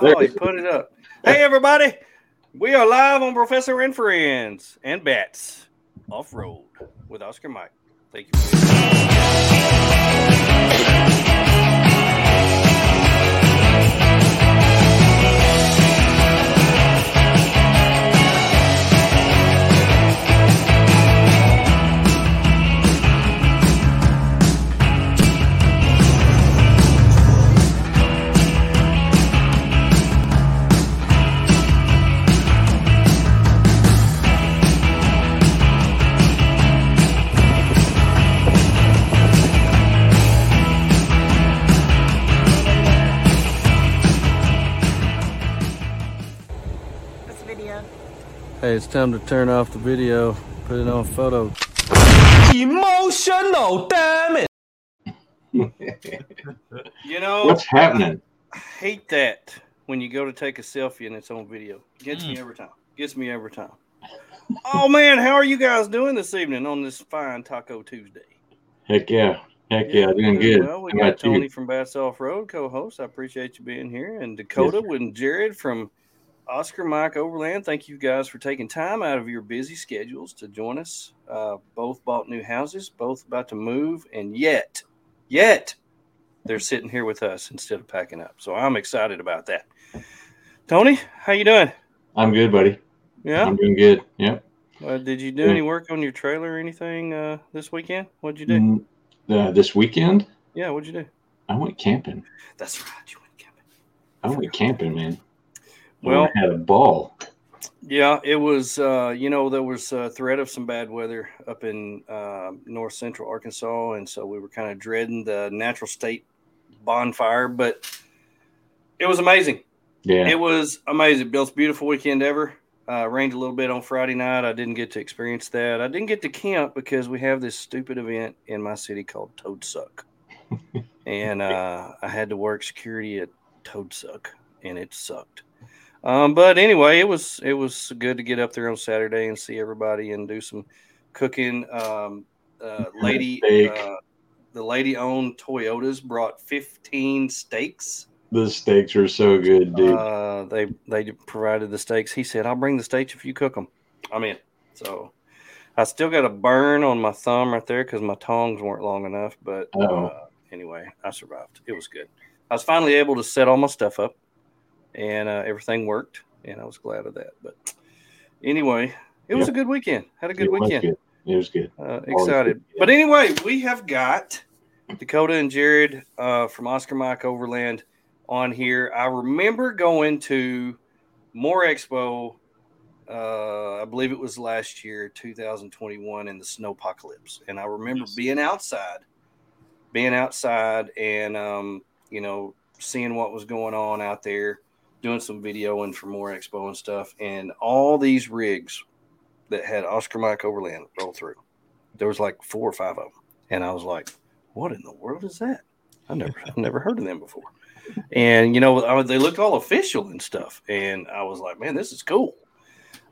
Oh, he put it up. Hey, everybody. We are live on Brofessor and Friends and Bats Off Road with Oscar Mike. Thank you. Hey, it's time to turn off the video, put it on photo. Emotional, damn it. You know, What's happening? I hate that when you go to take a selfie and it's on video. Gets me mm. every time. Gets me every time. Oh man, how are you guys doing this evening on this fine Taco Tuesday? Heck yeah. Heck yeah, doing good. Well, we How got about you? Tony from Bats Off Road co-host. I appreciate you being here, and Dakota sir. and Jared from Oscar Mike Overland. Thank you guys for taking time out of your busy schedules to join us. Uh, both bought new houses, both about to move, and yet, yet they're sitting here with us instead of packing up. So I'm excited about that. Tony, how you doing? I'm good, buddy. Yeah. I'm doing good. Yep. Uh, did you do Yeah. any work on your trailer or anything uh, this weekend? What'd you do? Mm, Uh, this weekend, Yeah, what'd you do? I went camping. That's right. You went camping. I went camping, man. Well- I had a ball. Yeah, it was. Uh, you know, there was a threat of some bad weather up in uh, north central Arkansas, and so we were kind of dreading the natural state bonfire. But it was amazing. Yeah. It was amazing. Bill's beautiful weekend ever. Uh, rained a little bit on Friday night. I didn't get to experience that. I didn't get to camp because we have this stupid event in my city called Toad Suck, and uh, I had to work security at Toad Suck, and it sucked. Um, but anyway, it was it was good to get up there on Saturday and see everybody and do some cooking. Um, uh, lady, uh, the lady owned Toyotas brought fifteen steaks. the steaks were so good, dude. Uh, they they provided the steaks. He said, "I'll bring the steaks if you cook them." I'm in. So I still got a burn on my thumb right there because my tongs weren't long enough. But uh, anyway, I survived. It was good. I was finally able to set all my stuff up, and uh, everything worked, and I was glad of that. But anyway, it was a good weekend. Had a good It weekend. good. It was good. Uh, excited. good, yeah. But anyway, we have got Dakota and Jared uh, from Oscar Mike Overland on here. I remember going to More Expo, uh, I believe it was last year, 2021, in the snow apocalypse. And I remember Yes. being outside, being outside and, um, you know, seeing what was going on out there, doing some videoing for More Expo and stuff. And all these rigs that had Oscar Mike Overland roll through. There was like four or five of them, and I was like, "What in the world is that? I never, I've never heard of them before." And you know, I, they looked all official and stuff, and I was like, "Man, this is cool."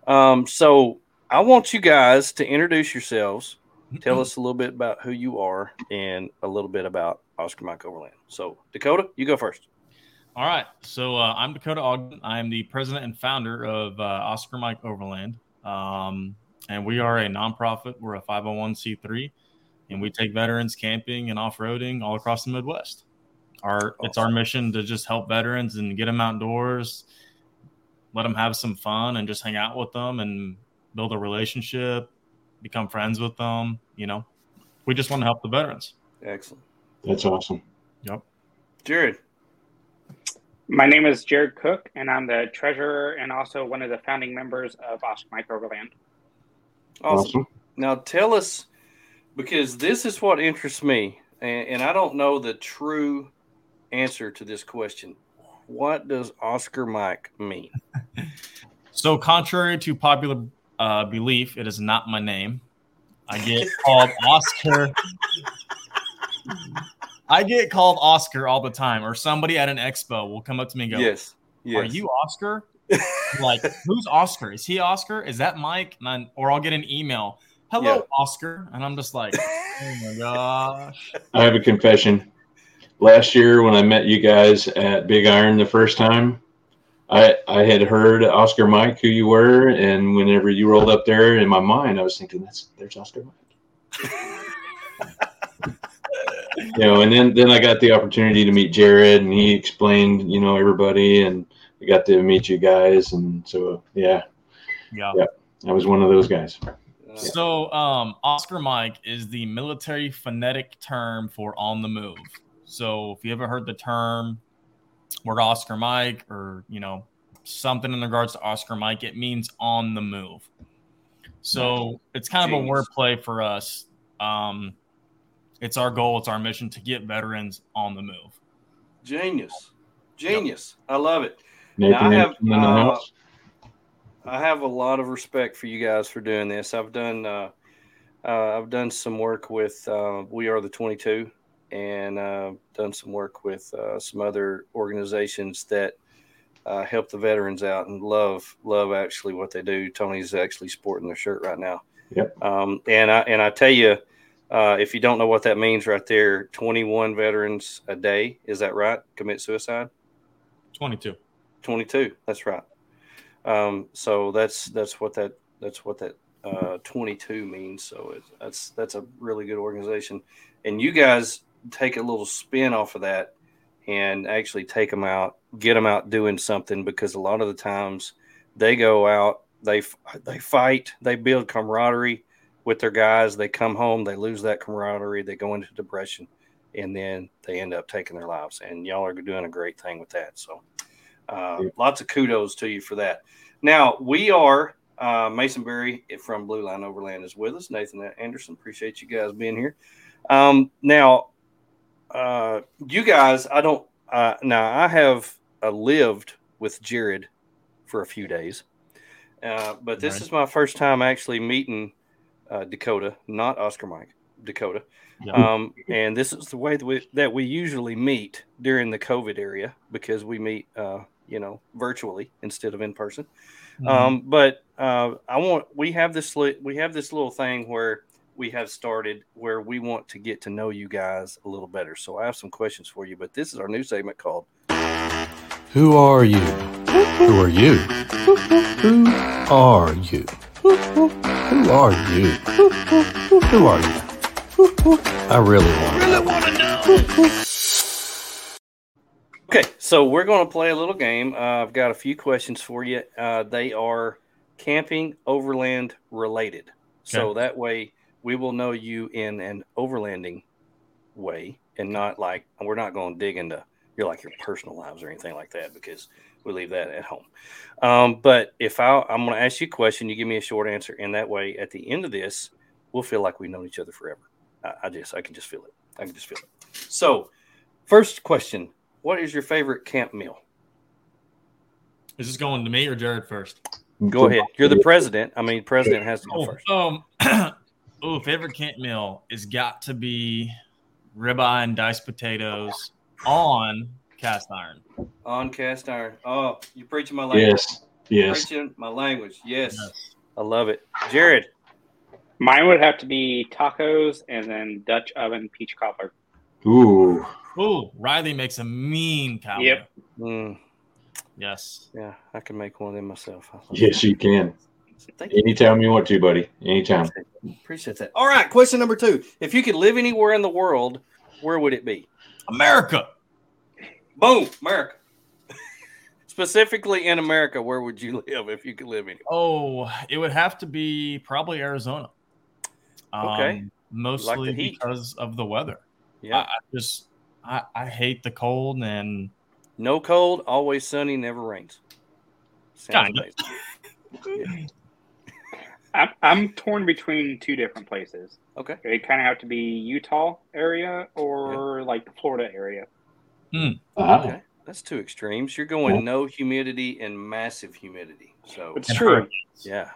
Um, so I want you guys to introduce yourselves, tell us a little bit about who you are, and a little bit about Oscar Mike Overland. So Dakota, you go first. All right. So uh, I'm Dakota Ogden. I am the president and founder of uh, Oscar Mike Overland. Um, and we are a nonprofit. We're a 501c3, and we take veterans camping and off roading all across the Midwest. Our It's our mission to just help veterans and get them outdoors, let them have some fun, and just hang out with them and build a relationship, become friends with them. You know, we just want to help the veterans. Excellent, That's awesome. Yep. Jared. My name is Jared Cook, and I'm the treasurer and also one of the founding members of Oscar Mike Overland. Awesome. Awesome. Now tell us, because this is what interests me, and, and I don't know the true answer to this question. What does Oscar Mike mean? So, contrary to popular uh, belief, it is not my name. I get called Oscar. I get called Oscar all the time, or somebody at an expo will come up to me and go, Yes. Yes. Are you Oscar? Like, who's Oscar? Is he Oscar? Is that Mike? And I, or I'll get an email. Hello, Yeah. Oscar. And I'm just like, oh my gosh. I have a confession. Last year when I met you guys at Big Iron the first time, I I had heard Oscar Mike who you were, and whenever you rolled up there in my mind, I was thinking that's there's Oscar Mike. you know, and then then I got the opportunity to meet Jared, and he explained, you know, everybody, and I got to meet you guys, and so yeah, Yeah. I was one of those guys. So, um, Oscar Mike is the military phonetic term for on the move. So, if you ever heard the term word Oscar Mike or, you know, something in regards to Oscar Mike, it means on the move. So, it's kind of a Genius. wordplay for us. Um, it's our goal, it's our mission to get veterans on the move. Genius, genius. I love it. Now, I have, Anderson in the uh. I have a lot of respect for you guys for doing this. I've done uh, uh, I've done some work with uh, We Are the Twenty Two, and uh, done some work with uh, some other organizations that uh, help the veterans out and love love actually what they do. Tony's actually sporting their shirt right now. Yep. Um, and I and I tell you, uh, if you don't know what that means, right there, twenty one veterans a day. Is that right? Commit suicide. 22. 22 that's right um, so that's that's what that that's what that uh, 22 means so it's, that's that's a really good organization and you guys take a little spin off of that and actually take them out get them out doing something because a lot of the times they go out they they fight they build camaraderie with their guys they come home they lose that camaraderie they go into depression and then they end up taking their lives and y'all are doing a great thing with that so uh, lots of kudos to you for that. Now we are uh, Mason Berry from Blue Line Overland is with us. Nathan Anderson, appreciate you guys being here. Um, now, uh, you guys, I don't. Uh, now I have uh, lived with Jared for a few days, uh, but this Right. is my first time actually meeting uh, Dakota, not Oscar Mike, Dakota. Yeah. Um, and this is the way that we, that we usually meet during the COVID area because we meet, uh, you know, virtually instead of in person. Mhm. Um, but uh, I want we have this li- we have this little thing where we have started where we want to get to know you guys a little better. So I have some questions for you. But this is our new segment called Who are you? Who are you? Who are you? Who are you? Who are you? I really want to know. Okay, so we're going to play a little game. Uh, I've got a few questions for you. Uh, they are camping overland related. So Okay. that way we will know you in an overlanding way and not like we're not going to dig into your like your personal lives or anything like that because we leave that at home. Um, but if I, I'm going to ask you a question, you give me a short answer, and that way at the end of this, we'll feel like we've known each other forever. I, I just I can just feel it. I can just feel it. So, first question: What is your favorite camp meal? Is this going to me or Jared first? Go ahead. You're the president. I mean, president has to go Oh, first. um, oh, favorite camp meal has got to be ribeye and diced potatoes on cast iron. On cast iron. Oh, you preaching my language. Yes, yes. Preaching my language. Yes. Yes. I love it. Jared. Mine would have to be tacos and then Dutch oven peach cobbler. Ooh, Oh, Riley makes a mean cow. Yep. Mm, Yes. yeah, I can make one of them myself. Yes, you can. Thank you. Anytime you want to, buddy. Anytime. Appreciate that. All right. Question number two. If you could live anywhere in the world, where would it be? America. Boom, America. Specifically in America, where would you live if you could live anywhere? Oh, it would have to be probably Arizona. Okay. Um, mostly heat. because of the weather. Yeah. I, I just I, I hate the cold and No cold, always sunny, never rains. Sounds Kinda. amazing. I'm, I'm torn between two different places. Okay. It kind of have to be Utah area or like the Florida area. Ah, Okay. That's two extremes. You're going no humidity and massive humidity. So It's true. hurricanes. yeah.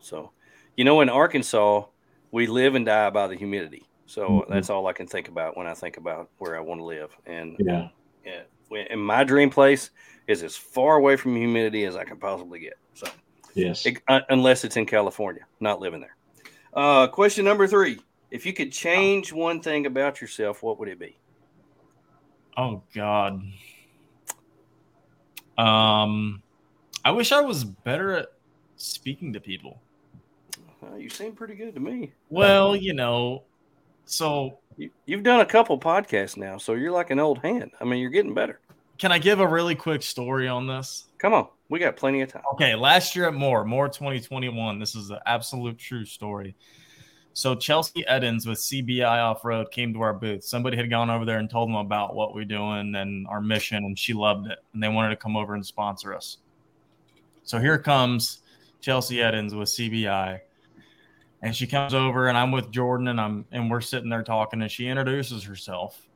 So you know in Arkansas, we live and die by the humidity. So Mhm. that's all I can think about when I think about where I want to live. And yeah. yeah, and my dream place is as far away from humidity as I can possibly get. So Yes. It- uh, unless it's in California, not living there. Uh, question number three: If you could change one thing about yourself, what would it be? Oh God. Um, I wish I was better at speaking to people. Uh, you seem pretty good to me. Well, you know, so You, you've done a couple podcasts now, so you're like an old hand. I mean, you're getting better. can I give a really quick story on this? Come on, we got plenty of time. Okay, last year at More, More 2021. This is an absolute true story. So Chelsea Edens with CBI Off Road came to our booth. Somebody had gone over there and told them about what we're doing and our mission, and she loved it, and they wanted to come over and sponsor us. So here comes Chelsea Edens with CBI, and she comes over, and I'm with Jordan, and I'm and we're sitting there talking, and she introduces herself,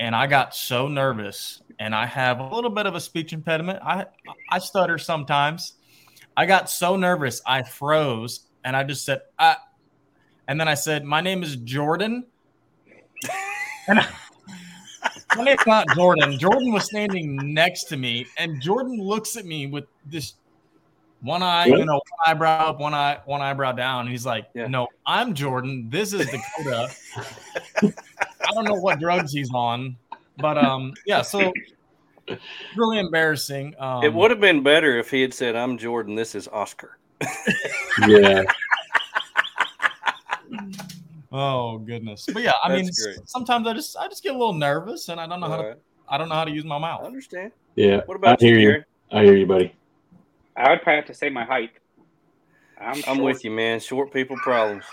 and I got so nervous, and I have a little bit of a speech impediment. I I stutter sometimes. I got so nervous, I froze, and I just said, I, and then I said, My name is Jordan. And I, my name's not Jordan. Jordan was standing next to me, and Jordan looks at me with this one eye, you know, one eyebrow up, one eye, one eyebrow down. And he's like, Yeah. No, I'm Jordan. This is Dakota. I don't know what drugs he's on, but um, yeah, so really embarrassing. Um, it would have been better if he had said, "I'm Jordan. This is Oscar." Yeah. Oh goodness, but yeah, I mean, great. sometimes I just I just get a little nervous, and I don't know how All to. I don't know how to use my I mouth. understand. Yeah. What about I hear you. Jared? I hear you, buddy. I would probably have to say my height. I'm, I'm with you, man. Short people problems.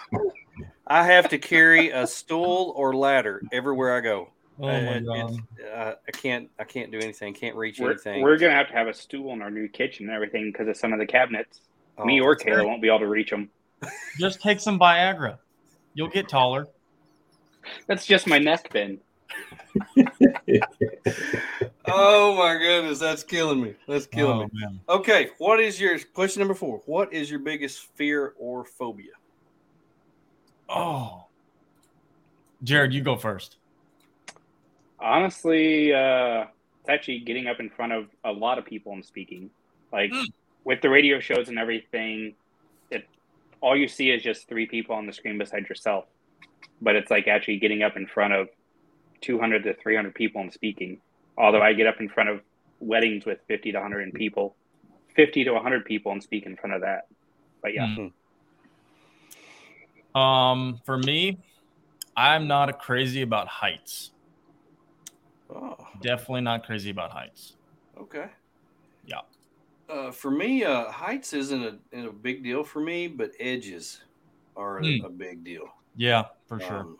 I have to carry a stool or ladder everywhere I go. Oh my god. it's- uh, I can't. I can't do anything. Can't reach We're, anything. we're gonna have to have a stool in our new kitchen and everything because of some of the cabinets. Oh, Me or that's Kayla right. won't be able to reach them. Just take some Viagra. You'll get taller. That's just my neck bin. Oh my goodness, that's killing me. That's killing Oh, me. man. Okay, what is your question number four? What is your biggest fear or phobia? Oh. Jared, you go first. Honestly, uh, it's actually getting up in front of a lot of people and speaking. Like Mm. with the radio shows and everything, it all you see is just three people on the screen beside yourself. But it's like actually getting up in front of 200 to 300 people and speaking. Although I get up in front of weddings with 50 to 100 people, 50 to 100 people and speak in front of that. But yeah, Hmm. Um, for me, I'm not crazy about heights. Oh, Definitely not crazy about heights. okay. Yeah. Uh, for me, uh, heights isn't a, isn't a big deal for me, but edges are a, Hmm. a big deal. Yeah, for sure. Um,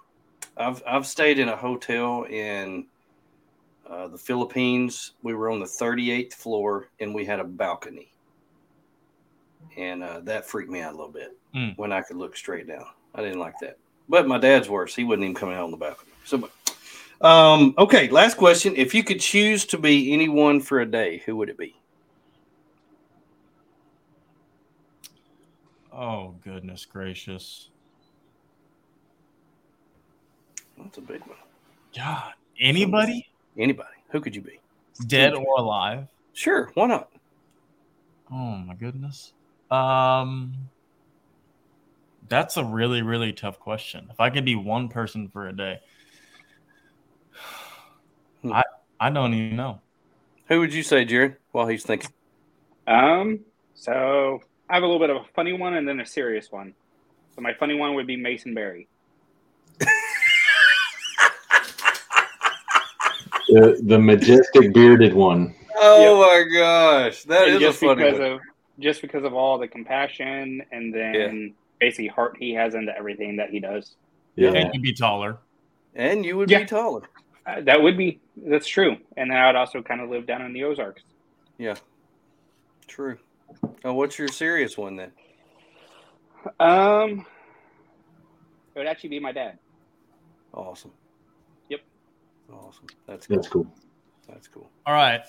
I've I've stayed in a hotel in uh, the Philippines. We were on the 38th floor, and we had a balcony, and uh, that freaked me out a little bit Mm. when I could look straight down. I didn't like that. But my dad's worse. He wouldn't even come out on the balcony. So, um, okay. Last question: If you could choose to be anyone for a day, who would it be? Oh goodness gracious. That's a big one. God. Anybody? Anybody? Who could you be? Dead or alive? Sure. Why not? Oh my goodness. Um that's a really, really tough question. If I could be one person for a day, Hmm. I I don't even know. Who would you say, Jared? While he's thinking. Um, so I have a little bit of a funny one and then a serious one. So my funny one would be Mason Berry. The, the majestic bearded one. Oh my gosh, that And is a just funny because one. of just because of all the compassion and then basically heart he has into everything that he does. Yeah. And you'd be taller. And you would Yeah. be taller. Uh, that would be that's true. And then I would also kind of live down in the Ozarks. Yeah. True. Oh, what's your serious one then? Um, it would actually be my dad. Awesome. Yep. Awesome. That's cool. That's cool. That's cool. All right.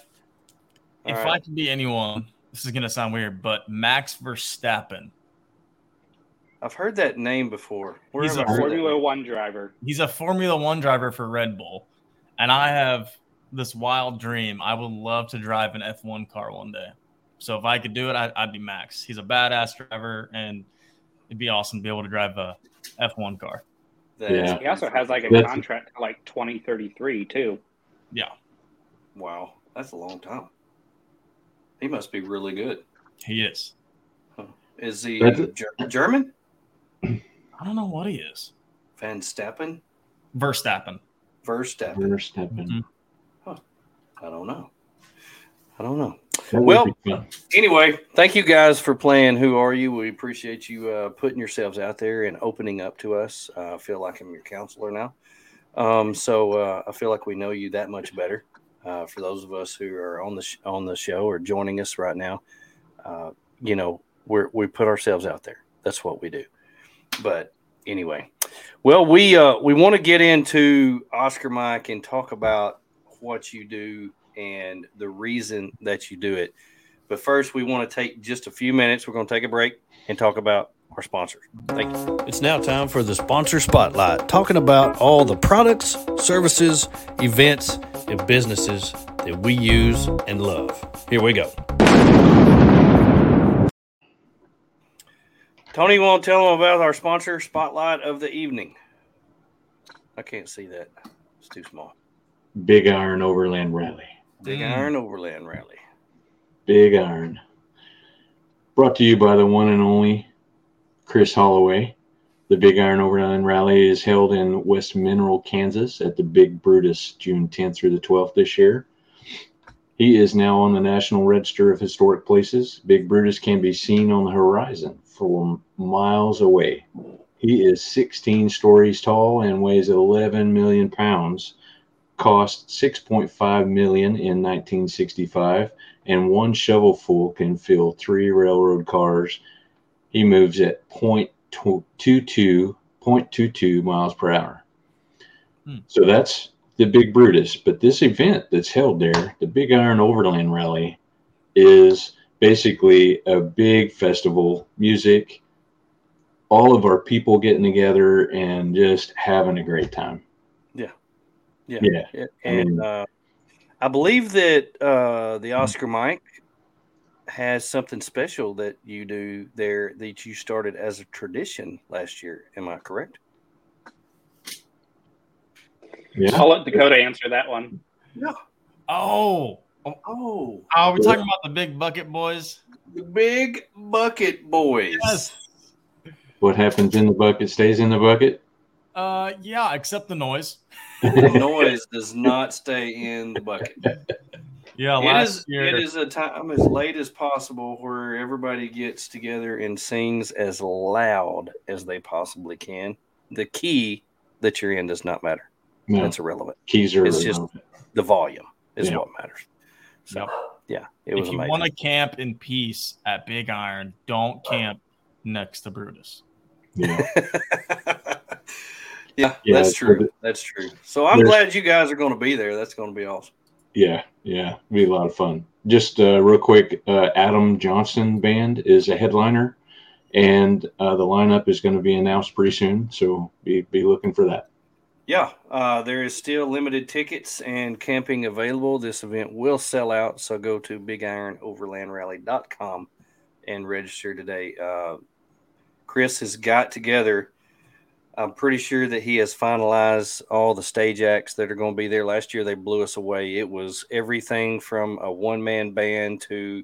All if right. I could be anyone, this is gonna sound weird, but Max Verstappen. I've heard that name before. Where He's have a I heard that Formula? One driver. He's a Formula One driver for Red Bull, and I have this wild dream. I would love to drive an F1 car one day. So if I could do it, I, I'd be Max. He's a badass driver, and it'd be awesome to be able to drive a F1 car. Yeah. He also has like a That's- contract like twenty thirty three too. Yeah. Wow. That's a long time. He must be really good. He is. Is he That's. Ger- German? I don't know what he is. Van Stappen? Verstappen. Verstappen? Verstappen. Mhm. I don't know. I don't know. Well- Anyway, thank you guys for playing. Who are you? We appreciate you uh, putting yourselves out there and opening up to us. Uh, I feel like I'm your counselor now. Um, so uh, I feel like we know you that much better. Uh, for those of us who are on the sh- on the show or joining us right now, uh, you know, we we put ourselves out there. That's what we do. But anyway, well, we uh, we want to get into Oscar Mike and talk about what you do and the reason that you do it. But first, we want to take just a few minutes. We're going to take a break and talk about our sponsors. Thank you. It's now time for the sponsor spotlight, talking about all the products, services, events, and businesses that we use and love. Here we go. Tony, you want to tell them about our sponsor spotlight of the evening? I can't see that. It's too small. Big Iron Overland Rally. Big Mm. Iron Overland Rally. Big Iron. Brought to you by the one and only Chris Holloway. The Big Iron Overland Rally is held in West Mineral, Kansas at the Big Brutus June 10th through the 12th this year. He is now on the National Register of Historic Places. Big Brutus can be seen on the horizon from miles away. He is 16 stories tall and weighs 11 million pounds. Cost 6.5 million in 1965 and one shovelful can fill three railroad cars. He moves at 0.22, 0.22 miles per hour. Hmm. So that's the Big Brutus. But this event that's held there, the Big Iron Overland Rally, is basically a big festival, music, all of our people getting together and just having a great time. Yeah. Yeah. Yeah, I And mean- uh, I believe that uh, the Oscar Mike has something special that you do there that you started as a tradition last year. Am I correct? Yeah. I'll let Dakota answer that one. Oh, Oh, oh, we're talking about the big bucket boys. the big bucket boys. Yes. What happens in the bucket stays in the bucket. Uh, yeah, except the noise. The noise does not stay in the bucket. Yeah, It last is, year. it is a time as late as possible where everybody gets together and sings as loud as they possibly can. The key that you're in does not matter. No, That's irrelevant. keys are it's just- The volume is Yeah. what matters. So, Yep. yeah, it was if you want to camp in peace at Big Iron, don't camp next to Brutus. Yeah. yeah, Yeah, that's so true. the- that's true. So I'm glad you guys are going to be there. That's going to be awesome. Yeah, yeah, be a lot of fun. Just uh, real quick, uh, Adam Johnson Band is a headliner, and uh, the lineup is going to be announced pretty soon. So be be looking for that. Yeah, uh, there is still limited tickets and camping available. This event will sell out, so go to BigIronOverlandRally.com and register today. Uh, Chris has got together. I'm pretty sure that he has finalized all the stage acts that are going to be there. Last year, they blew us away. It was everything from a one man band to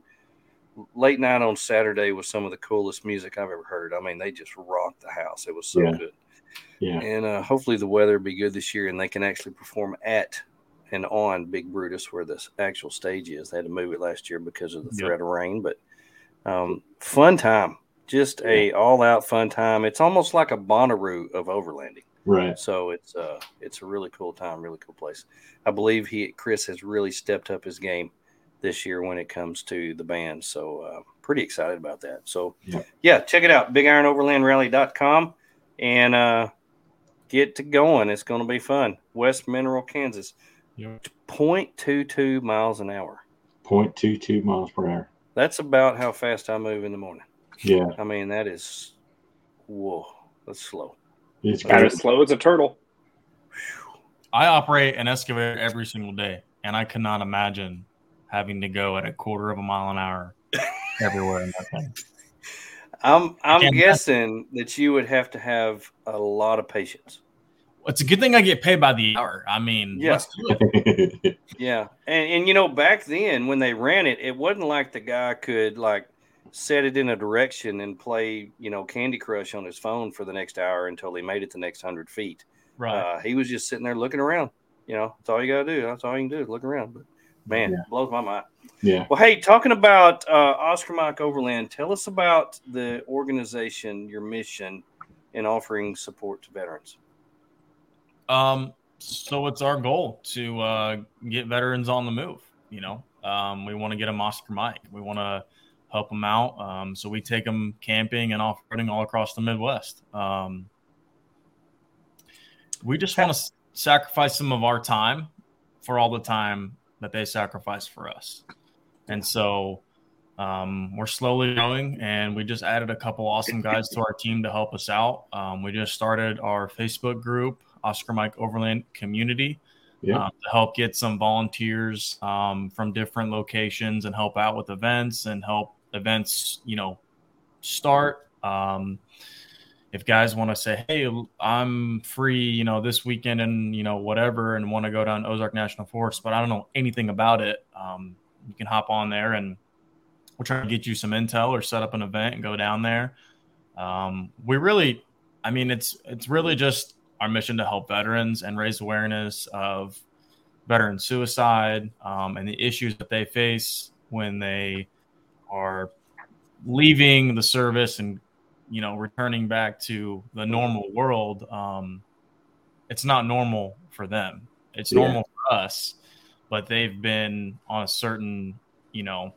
late night on Saturday was some of the coolest music I've ever heard. I mean, they just rocked the house. It was so Yeah. good Yeah, and uh, hopefully the weather will be good this year and they can actually perform at and on Big Brutus where the actual stage is. They had to move it last year because of the Yep. threat of rain, but um, fun time, just a all out fun time. It's almost like a Bonnaroo of overlanding. right. So it's uh it's a really cool time, really cool place. I believe he Chris has really stepped up his game this year when it comes to the band. So uh, pretty excited about that. So Yeah. yeah, check it out, bigironoverlandrally.com and uh get to going. It's going to be fun. West Mineral, Kansas. Yep. 0.22 miles an hour. 0.22 miles per hour. That's about how fast I move in the morning. Yeah, I mean, that is whoa, that's slow. it's kind of slow as a turtle. I operate an excavator every single day, and I cannot imagine having to go at a quarter of a mile an hour everywhere in that thing. I'm I'm Can't- guessing that you would have to have a lot of patience. it's a good thing I get paid by the hour. I mean, Yeah. let's do it. Yeah, and and you know back then when they ran it, it wasn't like the guy could like set it in a direction and play you know Candy Crush on his phone for the next hour until he made it the next hundred feet. Right. Uh, he was just sitting there looking around. You know, that's all you got to do. That's all you can do look around. But man, Yeah. blows my mind. yeah. Well, hey, talking about uh, Oscar Mike Overland, tell us about the organization, your mission in offering support to veterans. Um, so it's our goal to uh, get veterans on the move. You know, um, we want to get them Oscar Mike. We want to help them out. Um, so we take them camping and off roading all across the Midwest. Um, we just want to sacrifice some of our time for all the time that they sacrifice for us. And so um, we're slowly growing, and we just added a couple awesome guys to our team to help us out. Um, we just started our Facebook group, Oscar Mike Overland Community, Yeah. um, to help get some volunteers um, from different locations and help out with events and help events, you know, start. Um, if guys want to say, "Hey, I'm free," you know, this weekend and you know whatever, and want to go down Ozark National Forest, but I don't know anything about it, um, you can hop on there and we'll try to get you some intel or set up an event and go down there. Um, we really, I mean, it's it's really just our mission to help veterans and raise awareness of veteran suicide um, and the issues that they face when they are leaving the service and you know returning back to the normal world um, it's not normal for them it's Yeah. normal for us but they've been on a certain you know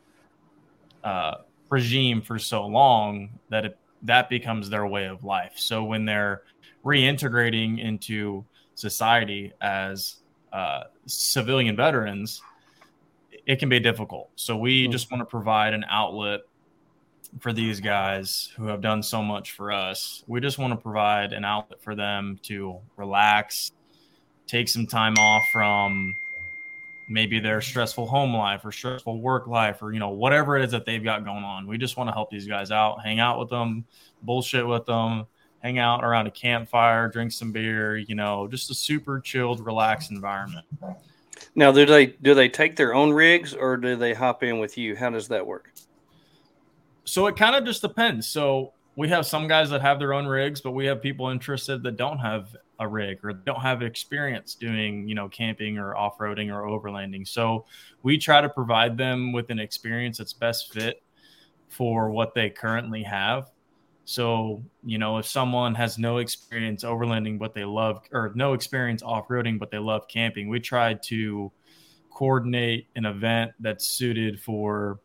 uh, regime for so long that it, that becomes their way of life so when they're reintegrating into society as uh, civilian veterans it can be difficult so we Mhm. just want to provide an outlet for these guys who have done so much for us. We just want to provide an outlet for them to relax, take some time off from maybe their stressful home life or stressful work life or you know whatever it is that they've got going on. We just want to help these guys out, hang out with them, bullshit with them, hang out around a campfire, drink some beer, you know, just a super chilled, relaxed environment. Now, do they do they take their own rigs or do they hop in with you? How does that work? So it kind of just depends. So we have some guys that have their own rigs, but we have people interested that don't have a rig or don't have experience doing, you know, camping or off-roading or overlanding. So we try to provide them with an experience that's best fit for what they currently have. So, you know, if someone has no experience overlanding but they love or no experience off-roading but they love camping, we try to coordinate an event that's suited for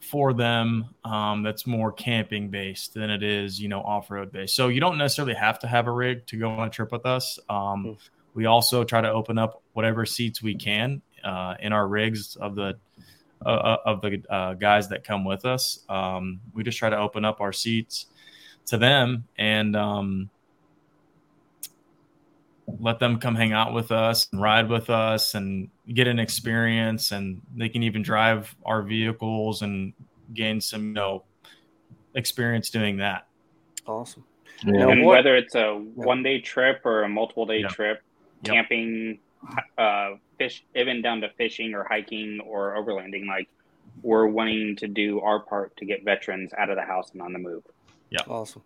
for them. Um, that's more camping based than it is you know off-road based. So you don't necessarily have to have a rig to go on a trip with us. Um, we also try to open up whatever seats we can uh, in our rigs of the uh, uh, of the uh, guys that come with us um, we just try to open up our seats to them and um, let them come hang out with us and ride with us and get an experience and they can even drive our vehicles and gain some you know experience doing that Awesome. Yeah. And whether it's a one day trip or a multiple day Yeah. trip, Yep. camping, uh, fish, even down to fishing or hiking or overlanding, like we're wanting to do our part to get veterans out of the house and on the move. Yeah. Awesome.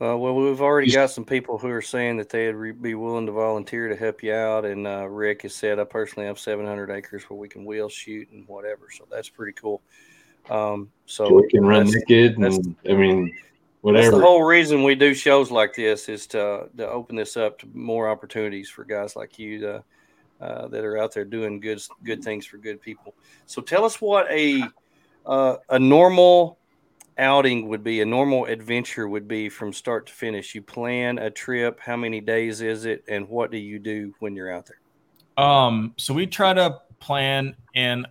Uh, well, we've already got some people who are saying that they'd re- be willing to volunteer to help you out. And uh, Rick has said, I personally have 700 acres where we can wheel shoot and whatever. So that's pretty cool. Um, so we can run that's- naked and I mean whatever. That's the whole reason we do shows like this is to to open this up to more opportunities for guys like you to, uh, that are out there doing good good things for good people. So tell us what a uh, a normal outing would be, a normal adventure would be from start to finish. You plan a trip, how many days is it, and what do you do when you're out there? Um, so we try to plan an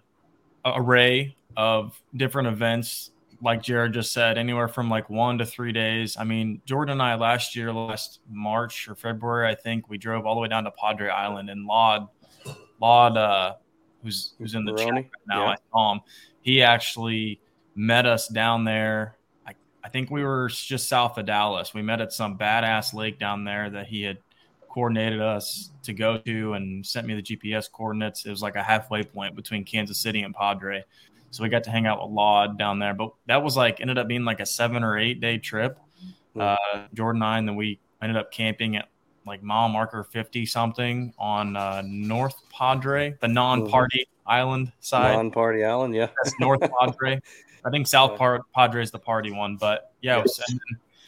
array of different events, like Jared just said, anywhere from like one to three days. I mean, Jordan and I last year, last March or February, I think we drove all the way down to Padre Island and Laud, Laud, uh, who's who's in the chat right now. Yeah. I saw him. He actually met us down there. I, I think we were just south of Dallas. We met at some badass lake down there that he had coordinated us to go to and sent me the GPS coordinates. It was like a halfway point between Kansas City and Padre. So we got to hang out with Laud down there. But that was like ended up being like a seven or eight day trip. Uh, Jordan and I, and then we ended up camping at like mile marker 50 something on uh, North Padre, the non party island side. Non party island, yeah. That's North Padre. I think South Par- Padre is the party one, but yeah, it was,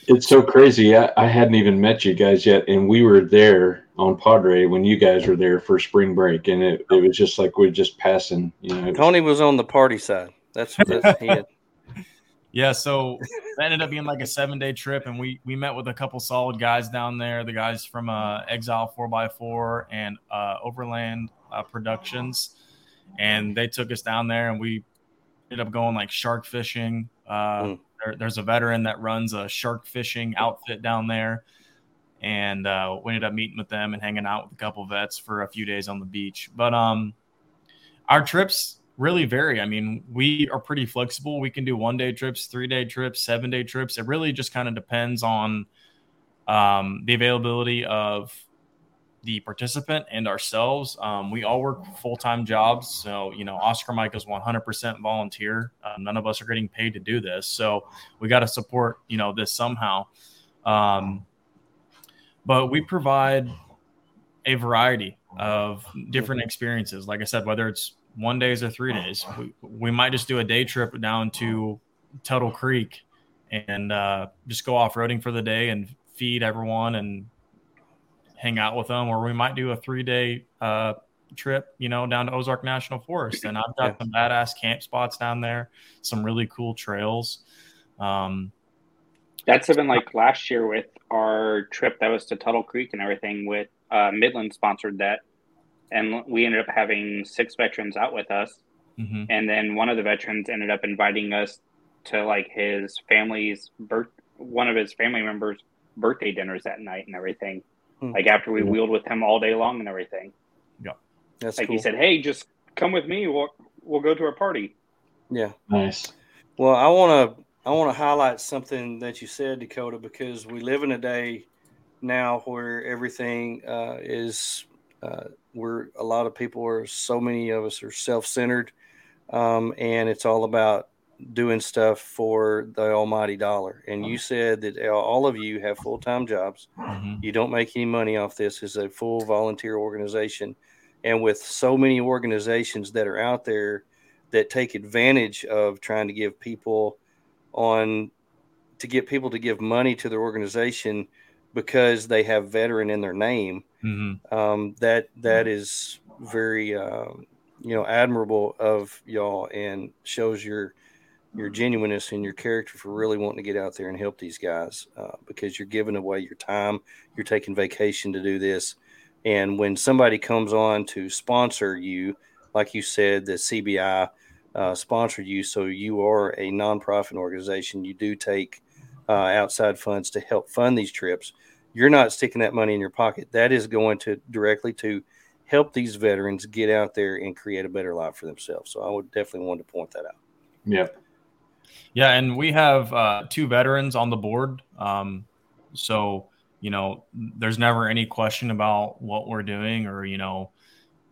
It's so crazy. I, I hadn't even met you guys yet, and we were there on Padre when you guys were there for spring break, and it, it was just like we're just passing. You know, Tony was on the party side. That's, that's he had, Yeah, so that ended up being like a seven day trip, and we we met with a couple solid guys down there. The guys from uh, Exile 4x4 and uh, Overland uh, Productions, and they took us down there, and we ended up going like shark fishing. Uh, Mm. there, there's a veteran that runs a shark fishing outfit down there, and uh, we ended up meeting with them and hanging out with a couple vets for a few days on the beach. But um, our trips really vary. I mean, we are pretty flexible. We can do one day trips, three day trips, seven day trips. It really just kind of depends on um, the availability of the participant and ourselves. Um, we all work full time jobs. So, you know, Oscar Mike is 100% volunteer. Uh, none of us are getting paid to do this. So we got to support, you know, this somehow. Um, but we provide a variety of different experiences. Like I said, whether it's one days or three days, we, we might just do a day trip down to Tuttle Creek and uh, just go off roading for the day and feed everyone and hang out with them. Or we might do a three day uh, trip, you know, down to Ozark National Forest. And I've got Yeah. some badass camp spots down there, some really cool trails. Um, That's even like last year with our trip that was to Tuttle Creek and everything. With uh, Midland sponsored that, and we ended up having six veterans out with us. mhm. And then one of the veterans ended up inviting us to like his family's birth, one of his family members' birthday dinners that night and everything. Hmm. Like after we wheeled with him all day long and everything. Yeah, that's Like cool. he said, "Hey, just come with me. We'll we'll go to a party." yeah. nice. Well, I want to I want to highlight something that you said, Dakota, because we live in a day now where everything uh, is uh, where a lot of people are. So many of us are self centered, um, and it's all about doing stuff for the almighty dollar. And you said that all of you have full time jobs. Mhm. You don't make any money off this. It's a full volunteer organization. And with so many organizations that are out there that take advantage of trying to give people on to get people to give money to their organization because they have veteran in their name, Mhm. um, that that is very um, you know admirable of y'all and shows your your genuineness and your character for really wanting to get out there and help these guys uh, because you're giving away your time you're taking vacation to do this. And when somebody comes on to sponsor you like you said the cbi uh, sponsored you so you are a nonprofit organization you do take uh, outside funds to help fund these trips you're not sticking that money in your pocket that is going to directly to help these veterans get out there and create a better life for themselves so i would definitely want to point that out Yeah. Yeah, and we have uh, two veterans on the board. Um, so, you know, there's never any question about what we're doing or, you know,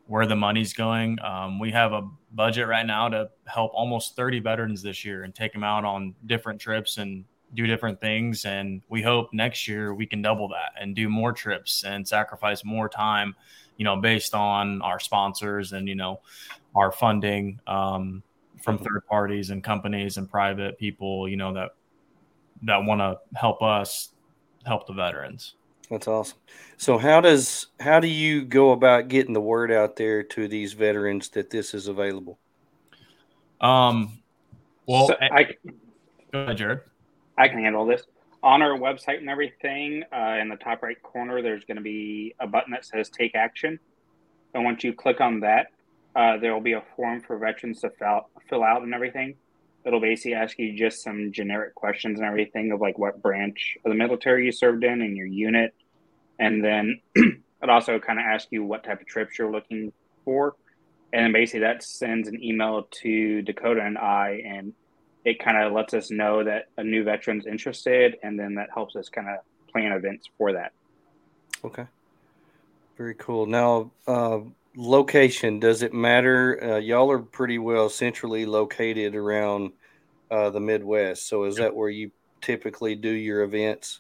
where the money's going. Um, we have a budget right now to help almost 30 veterans this year and take them out on different trips and do different things. And we hope next year we can double that and do more trips and sacrifice more time, you know, based on our sponsors and, you know, our funding. Um, from third parties and companies and private people, you know, that that want to help us help the veterans. That's awesome. So how does how do you go about getting the word out there to these veterans that this is available? Um, well, So I go ahead, Jared. I can handle this. On our website and everything, uh, in the top right corner, there's going to be a button that says "Take Action," and once you click on that, uh, there will be a form for veterans to fill, fill out and everything. It'll basically ask you just some generic questions and everything of like what branch of the military you served in and your unit, and then it also kind of asks you what type of trips you're looking for, and basically that sends an email to Dakota and I, and it kind of lets us know that a new veteran's interested, and then that helps us kind of plan events for that. Okay. Very cool. Now, uh, location does it matter? Uh, y'all are pretty well centrally located around uh, the Midwest. So, is that where you typically do your events?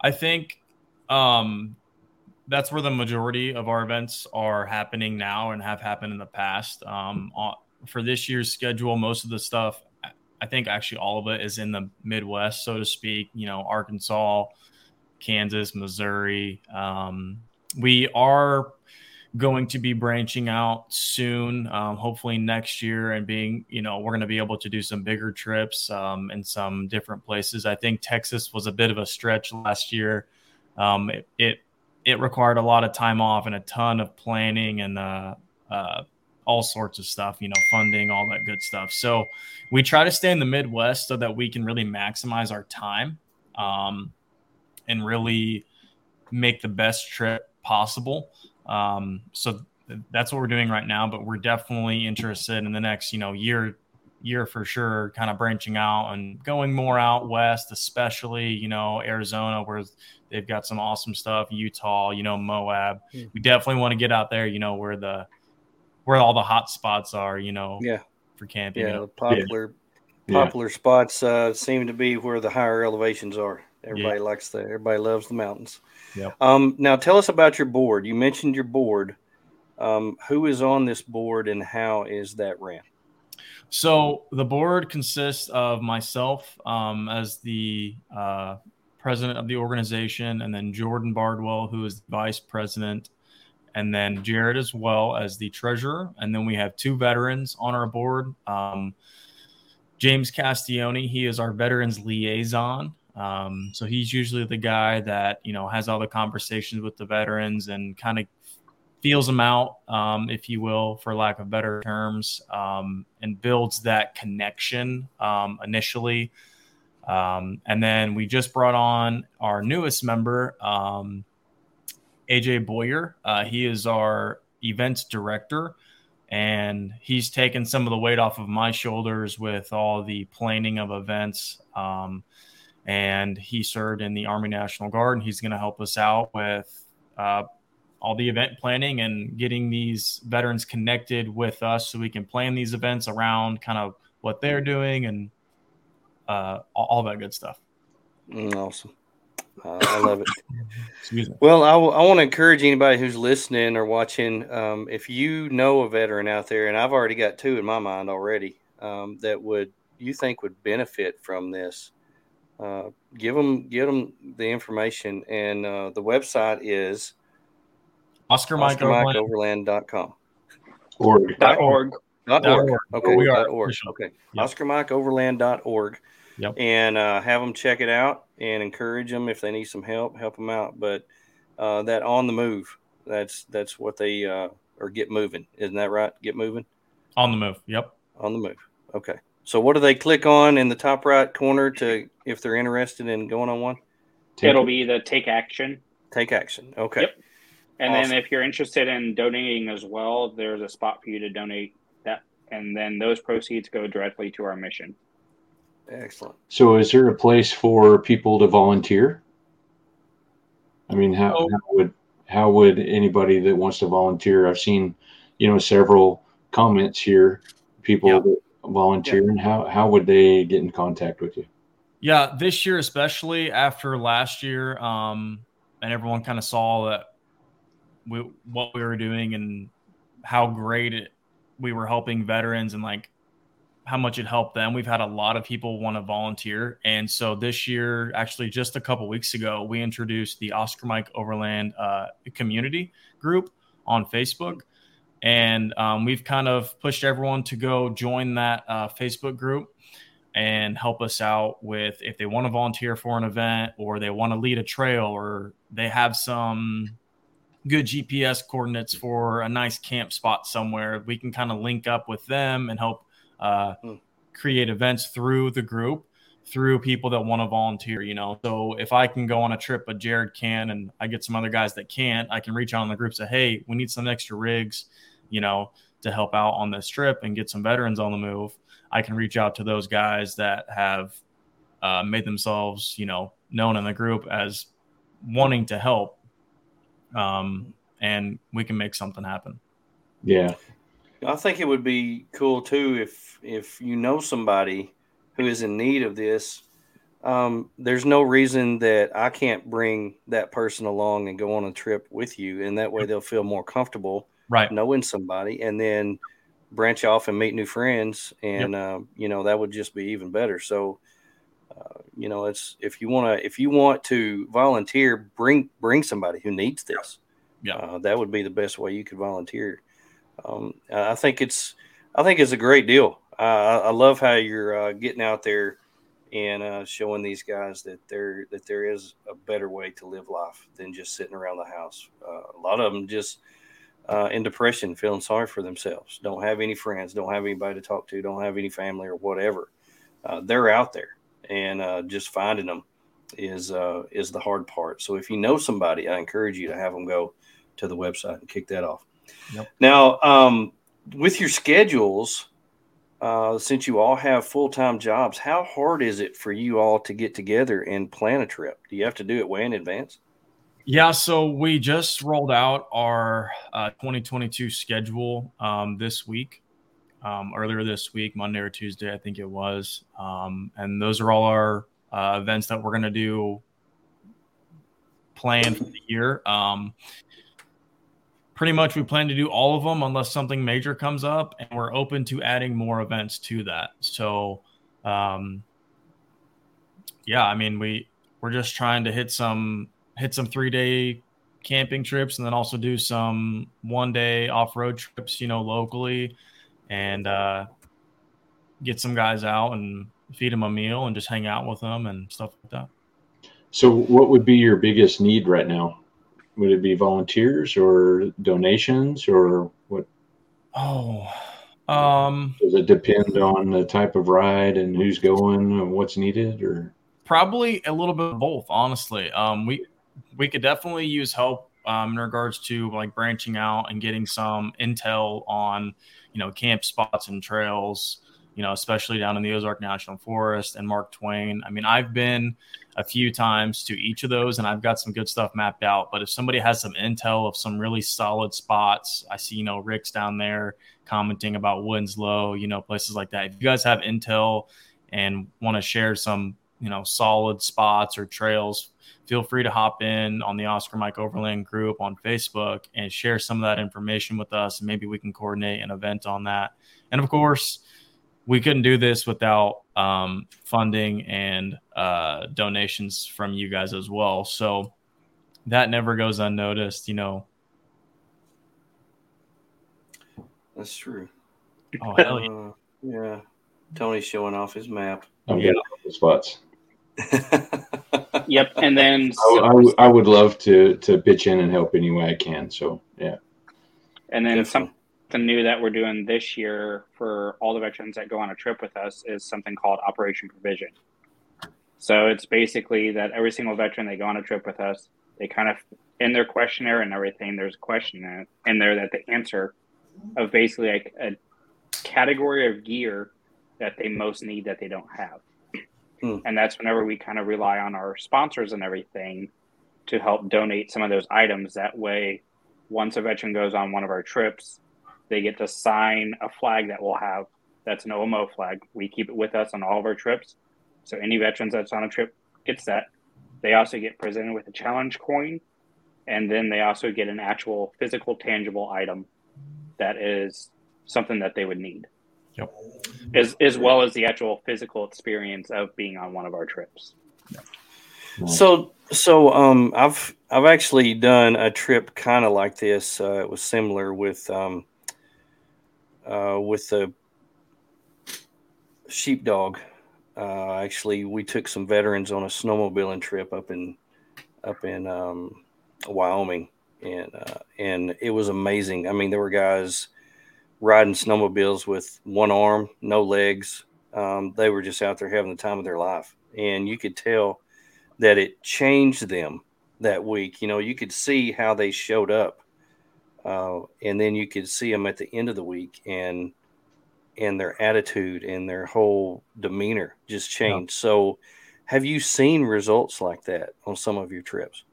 I think um, that's where the majority of our events are happening now and have happened in the past. Um, for this year's schedule, most of the stuff, I think actually all of it is in the Midwest, so to speak. You know, Arkansas, Kansas, Missouri. Um, we are going to be branching out soon, um, hopefully next year, and being, you know, we're going to be able to do some bigger trips um, in some different places. I think Texas was a bit of a stretch last year. Um, it, it, it required a lot of time off and a ton of planning and uh, uh, all sorts of stuff, you know, funding, all that good stuff. So we try to stay in the Midwest so that we can really maximize our time um, and really make the best trip possible. Um, so that's what we're doing right now, but we're definitely interested in the next, you know, year year for sure, kind of branching out and going more out west, especially, you know, Arizona, where they've got some awesome stuff, Utah, you know, Moab. Mm. We definitely want to get out there, you know, where the where all the hot spots are, you know, yeah, for camping. Yeah, you know? the popular yeah. popular spots uh, seem to be where the higher elevations are. Everybody yeah. likes the everybody loves the mountains. Yeah. Um, now tell us about your board. You mentioned your board. Um, who is on this board and how is that ran? So the board consists of myself um, as the uh, president of the organization, and then Jordan Bardwell, who is the vice president, and then Jared as well as the treasurer. And then we have two veterans on our board. Um, James Castione, he is our veterans liaison. Um, so he's usually the guy that you know has all the conversations with the veterans and kind of feels them out, um, if you will, for lack of better terms, um, and builds that connection um, initially. Um, and then we just brought on our newest member, um, AJ Boyer. Uh, he is our events director and he's taken some of the weight off of my shoulders with all the planning of events. Um, and he served in the Army National Guard, and he's going to help us out with uh, all the event planning and getting these veterans connected with us so we can plan these events around kind of what they're doing and uh, all, all, that good stuff. Mm, awesome. Uh, I love it. well, I, w- I want to encourage anybody who's listening or watching. Um, if you know a veteran out there, and I've already got two in my mind already um, that would you think would benefit from this, uh, give them give them the information and uh, the website is Oscar Mike OscarMikeOverland.com. Org. Dot org. Dot org. Okay. We are org. Okay. Yep. OscarMikeOverland.org. Yep. And uh, have them check it out and encourage them if they need some help, help them out. But uh, that on the move, that's that's what they uh, or get moving. Isn't that right? Get moving. On the move. Yep. On the move. Okay. So what do they click on in the top right corner to if they're interested in going on one? It'll be the take action. Take action. Okay. Yep. And awesome. then if you're interested in donating as well, there's a spot for you to donate that and then those proceeds go directly to our mission. Excellent. So is there a place for people to volunteer? I mean, how, oh. how would how would anybody that wants to volunteer? I've seen, you know, several comments here, people yep volunteer and how how would they get in contact with you yeah this year especially after last year um and everyone kind of saw that we, what we were doing and how great it, we were helping veterans and like how much it helped them we've had a lot of people want to volunteer and so this year actually just a couple weeks ago we introduced the oscar mike overland uh, community group on facebook and um, we've kind of pushed everyone to go join that uh, Facebook group and help us out with if they want to volunteer for an event or they want to lead a trail or they have some good GPS coordinates for a nice camp spot somewhere. We can kind of link up with them and help uh, hmm. create events through the group through people that want to volunteer, you know. So if I can go on a trip, but Jared can, and I get some other guys that can't, I can reach out on the group say, hey, we need some extra rigs, you know, to help out on this trip and get some veterans on the move. I can reach out to those guys that have uh, made themselves, you know, known in the group as wanting to help. Um, and we can make something happen. Yeah. I think it would be cool too if if you know somebody who is in need of this. Um, there's no reason that I can't bring that person along and go on a trip with you, and that way they'll feel more comfortable Right. knowing somebody, and then branch off and meet new friends, and uh, you know that would just be even better. So, uh, you know, it's if you want to if you want to volunteer, bring bring somebody who needs this. Yeah. Uh, that would be the best way you could volunteer. Um, I think it's I think it's a great deal. Uh, I love how you're uh, getting out there and uh, showing these guys that there that there is a better way to live life than just sitting around the house. Uh, a lot of them just uh, in depression, feeling sorry for themselves, don't have any friends, don't have anybody to talk to, don't have any family or whatever. Uh, they're out there, and just finding them is is the hard part. So if you know somebody, I encourage you to have them go to the website and kick that off. Yep. Now, um, with your schedules, uh, since you all have full time jobs, how hard is it for you all to get together and plan a trip? Do you have to do it way in advance? Yeah, so we just rolled out our uh, 2022 schedule um, this week, um, earlier this week, Monday or Tuesday, I think it was. Um, and those are all our uh, events that we're going to do planned for the year. Pretty much, we plan to do all of them unless something major comes up, and we're open to adding more events to that. So, um, yeah, I mean, we we're just trying to hit some hit some three day camping trips and then also do some one day off road trips, you know, locally and uh, get some guys out and feed them a meal and just hang out with them and stuff like that. So, what would be your biggest need right now? Would it be volunteers or donations or what? Oh, um, Does it depend on the type of ride and who's going and what's needed? Or probably a little bit of both, honestly. Um, we we could definitely use help um, in regards to like branching out and getting some intel on you know camp spots and trails you know especially down in the ozark national forest and mark twain i mean i've been a few times to each of those and i've got some good stuff mapped out but if somebody has some intel of some really solid spots i see you know rick's down there commenting about winslow you know places like that if you guys have intel and want to share some you know solid spots or trails feel free to hop in on the Oscar Mike Overland group on Facebook and share some of that information with us. And maybe we can coordinate an event on that. And of course, we couldn't do this without um, funding and uh, donations from you guys as well. So that never goes unnoticed, you know. That's true. Oh, hell yeah. Uh, yeah. Tony's showing off his map. I'm getting all the spots. Yep. And then I, I would- I would love to to pitch in and help any way I can. So yeah, And then Definitely. Something new that we're doing this year for all the veterans that go on a trip with us is something called Operation Provision. So it's basically that every single veteran they go on a trip with us, they kind of in their questionnaire and everything, there's a question in, there that they answer of basically like a category of gear that they most need that they don't have. Hmm. And that's whenever we kind of rely on our sponsors and everything to help donate some of those items. That way, once a veteran goes on one of our trips, they get to sign a flag that we'll have. That's an OMO flag. We keep it with us on all of our trips. So any veterans that's on a trip gets that. They also get presented with a challenge coin, and then they also get an actual physical, tangible item that is something that they would need. Yep. As as well as the actual physical experience of being on one of our trips. So, so um, I've I've actually done a trip kind of like this. Uh, it was similar with um, uh, with the sheepdog. Uh, actually, we took some veterans on a snowmobiling trip up in up in um, Wyoming, and uh, and it was amazing. I mean, there were guys riding snowmobiles with one arm, no legs. Um, they were just out there having the time of their life, and you could tell that it changed them that week. You know, you could see how they showed up, uh, and then you could see them at the end of the week, and and their attitude and their whole demeanor just changed. So, have you seen results like that on some of your trips?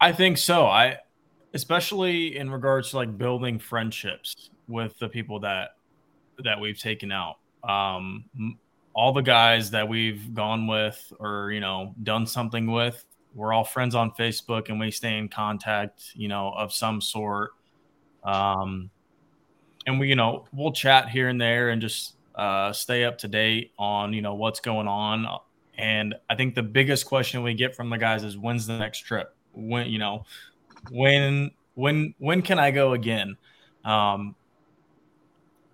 I think so. I especially in regards to like building friendships with the people that that we've taken out. Um, all the guys that we've gone with or you know done something with, we're all friends on Facebook and we stay in contact, you know, of some sort. Um, and we, you know, we'll chat here and there and just uh, stay up to date on you know what's going on. And I think the biggest question we get from the guys is when's the next trip? When you know when when when can I go again? Um,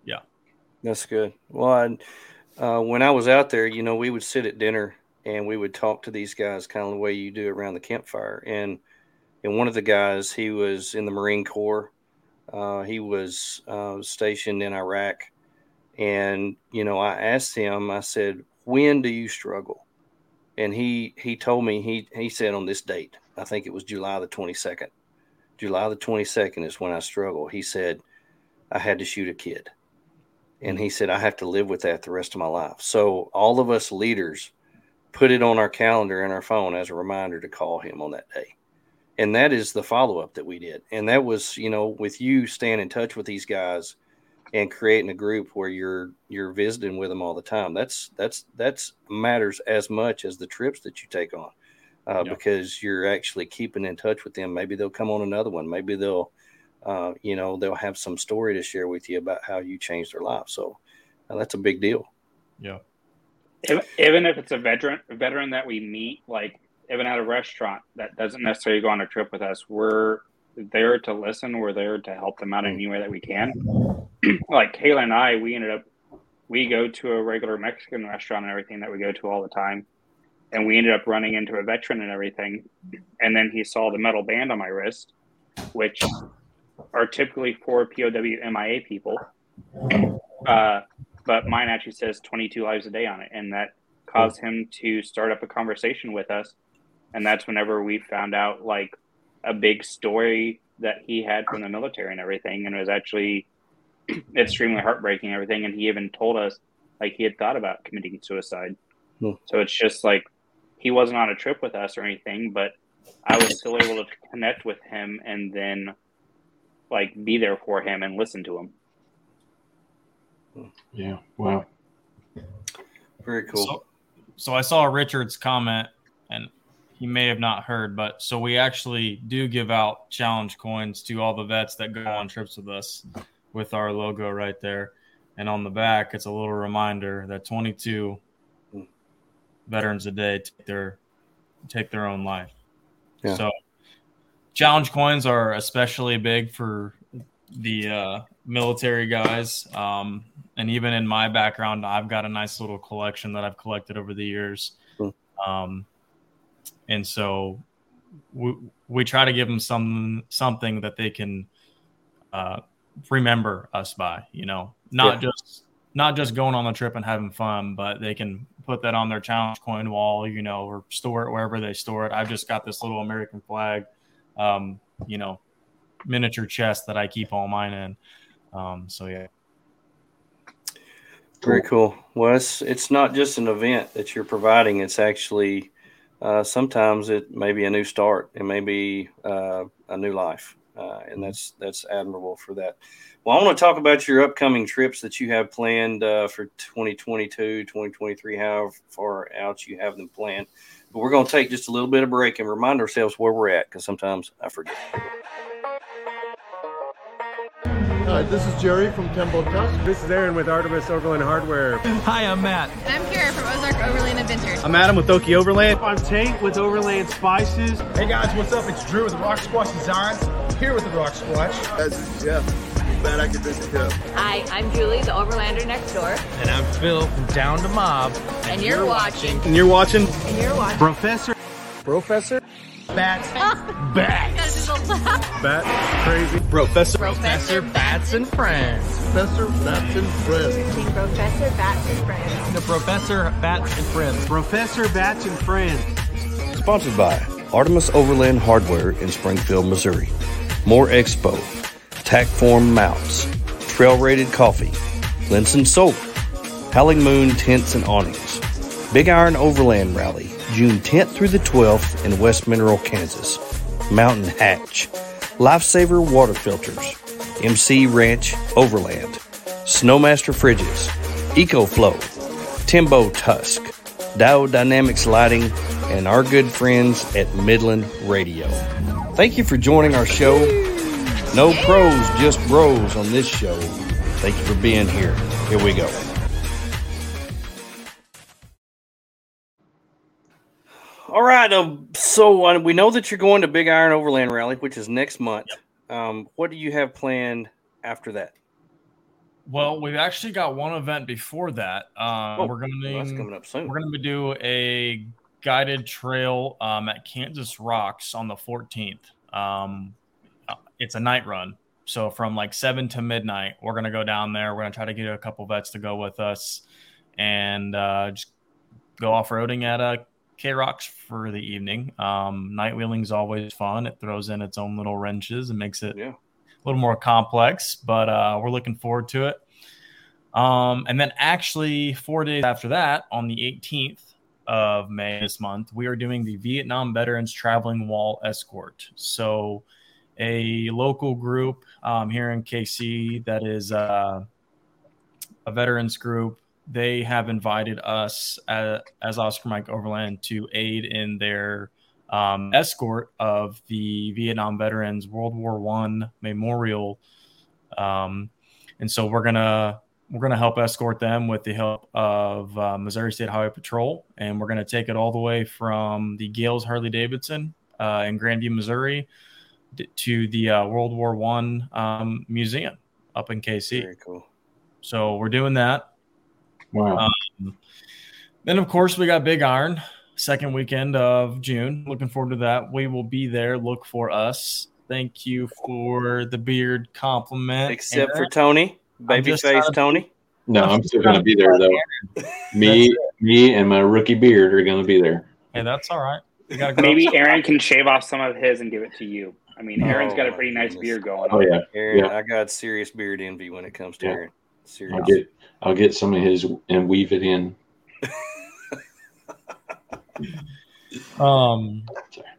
yeah, that's good. Well, I, uh, when I was out there, you know, we would sit at dinner and we would talk to these guys kind of the way you do around the campfire. And and one of the guys, he was in the Marine Corps. Uh, he was uh, stationed in Iraq, and you know, I asked him. I said, "When do you struggle?" And he he told me he he said on this date. I think it was July the twenty second. July the 22nd is when I struggle. He said, I had to shoot a kid. And he said, I have to live with that the rest of my life. So, all of us leaders put it on our calendar and our phone as a reminder to call him on that day. And that is the follow up that we did. And that was, you know, with you staying in touch with these guys and creating a group where you're you're visiting with them all the time. That's that's that's matters as much as the trips that you take on uh, yeah. because you're actually keeping in touch with them. Maybe they'll come on another one. Maybe they'll, uh, you know, they'll have some story to share with you about how you changed their life. So uh, that's a big deal. Yeah. Even if it's a veteran, a veteran that we meet, like even at a restaurant that doesn't necessarily go on a trip with us, we're there to listen. We're there to help them out in any way that we can. like Kayla and I, we ended up, we go to a regular Mexican restaurant and everything that we go to all the time and we ended up running into a veteran and everything. And then he saw the metal band on my wrist, which are typically for POW MIA people. Uh, but mine actually says 22 lives a day on it. And that caused him to start up a conversation with us. And that's whenever we found out like a big story that he had from the military and everything. And it was actually extremely heartbreaking and everything. And he even told us like he had thought about committing suicide. Hmm. So it's just like he wasn't on a trip with us or anything, but I was still able to connect with him and then like be there for him and listen to him. Yeah. Wow. Very cool. So, so I saw Richard's comment and he may have not heard, but so we actually do give out challenge coins to all the vets that go on trips with us with our logo right there. And on the back, it's a little reminder that 22 veterans a day take their take their own life. Yeah. So challenge coins are especially big for the uh, military guys. Um, and even in my background, I've got a nice little collection that I've collected over the years. Hmm. Um, and so we, we try to give them some something that they can uh, remember us by, you know, not yeah. just not just going on the trip and having fun, but they can put that on their challenge coin wall, you know, or store it wherever they store it. I've just got this little American flag, um, you know, miniature chest that I keep all mine in. Um, so yeah. Very cool. Well, it's it's not just an event that you're providing. It's actually uh, sometimes it may be a new start. It may be uh, a new life, uh, and that's that's admirable for that. Well, I want to talk about your upcoming trips that you have planned uh, for 2022, 2023, however far out you have them planned. But we're going to take just a little bit of break and remind ourselves where we're at because sometimes I forget. Hi, this is Jerry from Temple Tusk. This is Aaron with Artemis Overland Hardware. Hi, I'm Matt. And I'm Kara from Ozark Overland Adventures. I'm Adam with Oki Overland. I'm Tate with Overland Spices. Hey guys, what's up? It's Drew with Rock Squash Designs. Here with the Rock Squash. This is Jeff glad I could visit you. Hi, I'm Julie, the Overlander next door. And I'm Phil from Down to Mob. And, and you're, you're watching. And you're watching. And you're watching. Brofessor. Brofessor. Bats. Bats. Bat. Crazy. Brofessor. Brofessor Bats and Friends. Brofessor Bats and Friends. Brofessor Bats and Friends. The Brofessor Bats and Friends. Brofessor Bats and Friends. Sponsored by Artemis Overland Hardware in Springfield, Missouri. More Expo Tackform Mounts, Trail Rated Coffee, Lensun Solar, Howling Moon Tents and Awnings, Big Iron Overland Rally, June 10th through the 12th in West Mineral, Kansas. Mountain Hatch, Lifesaver Water Filters, MC Ranch Overland, SnoMaster Fridges, EcoFlow, Temple Tusk, Diode Dynamics Lighting, and our good friends at Midland Radio. Thank you for joining our show. No pros, just bros on this show. Thank you for being here. Here we go. All right. Um, so uh, we know that you're going to Big Iron Overland Rally, which is next month. Um, what do you have planned after that? Well, we've actually got one event before that. Uh, Oh, we're going to well, coming up soon. We're going to do a guided trail um, at Kansas Rocks on the 14th. Um, uh, it's a night run, so from like seven to midnight, we're going to go down there. We're going to try to get a couple vets to go with us and uh, just go off roading at uh, K Rocks for the evening. Um, night wheeling is always fun. It throws in its own little wrenches and makes it Yeah. a little more complex, but uh, we're looking forward to it. Um, and then actually, four days after that, on the 18th of May this month, we are doing the Vietnam Veterans Traveling Wall Escort. So, a local group um, here in KC that is uh, a veterans group. They have invited us uh, as Oscar Mike Overland to aid in their um, escort of the Vietnam Veterans World War One Memorial, um, and so we're gonna we're gonna help escort them with the help of uh, Missouri State Highway Patrol, and we're gonna take it all the way from the Gail's Harley Davidson uh, in Grandview, Missouri, d- to the uh, World War One um, museum up in KC. Very cool. So we're doing that. Wow. Um, then, of course, we got Big Iron, second weekend of June. Looking forward to that. We will be there. Look for us. Thank you for the beard compliment. Except for Tony, I'm baby face Tony. No, I'm still going to be there though. Me, me, and my rookie beard are going to be there. Hey, that's all right. We gotta go. Maybe Aaron can shave off some of his and give it to you. I mean, Aaron's Oh, got a pretty nice goodness. beard going. Oh on. yeah, Aaron, Yeah. I got serious beard envy when it comes to Yeah. Aaron. Serious. I'll get I'll get some of his and weave it in. Um,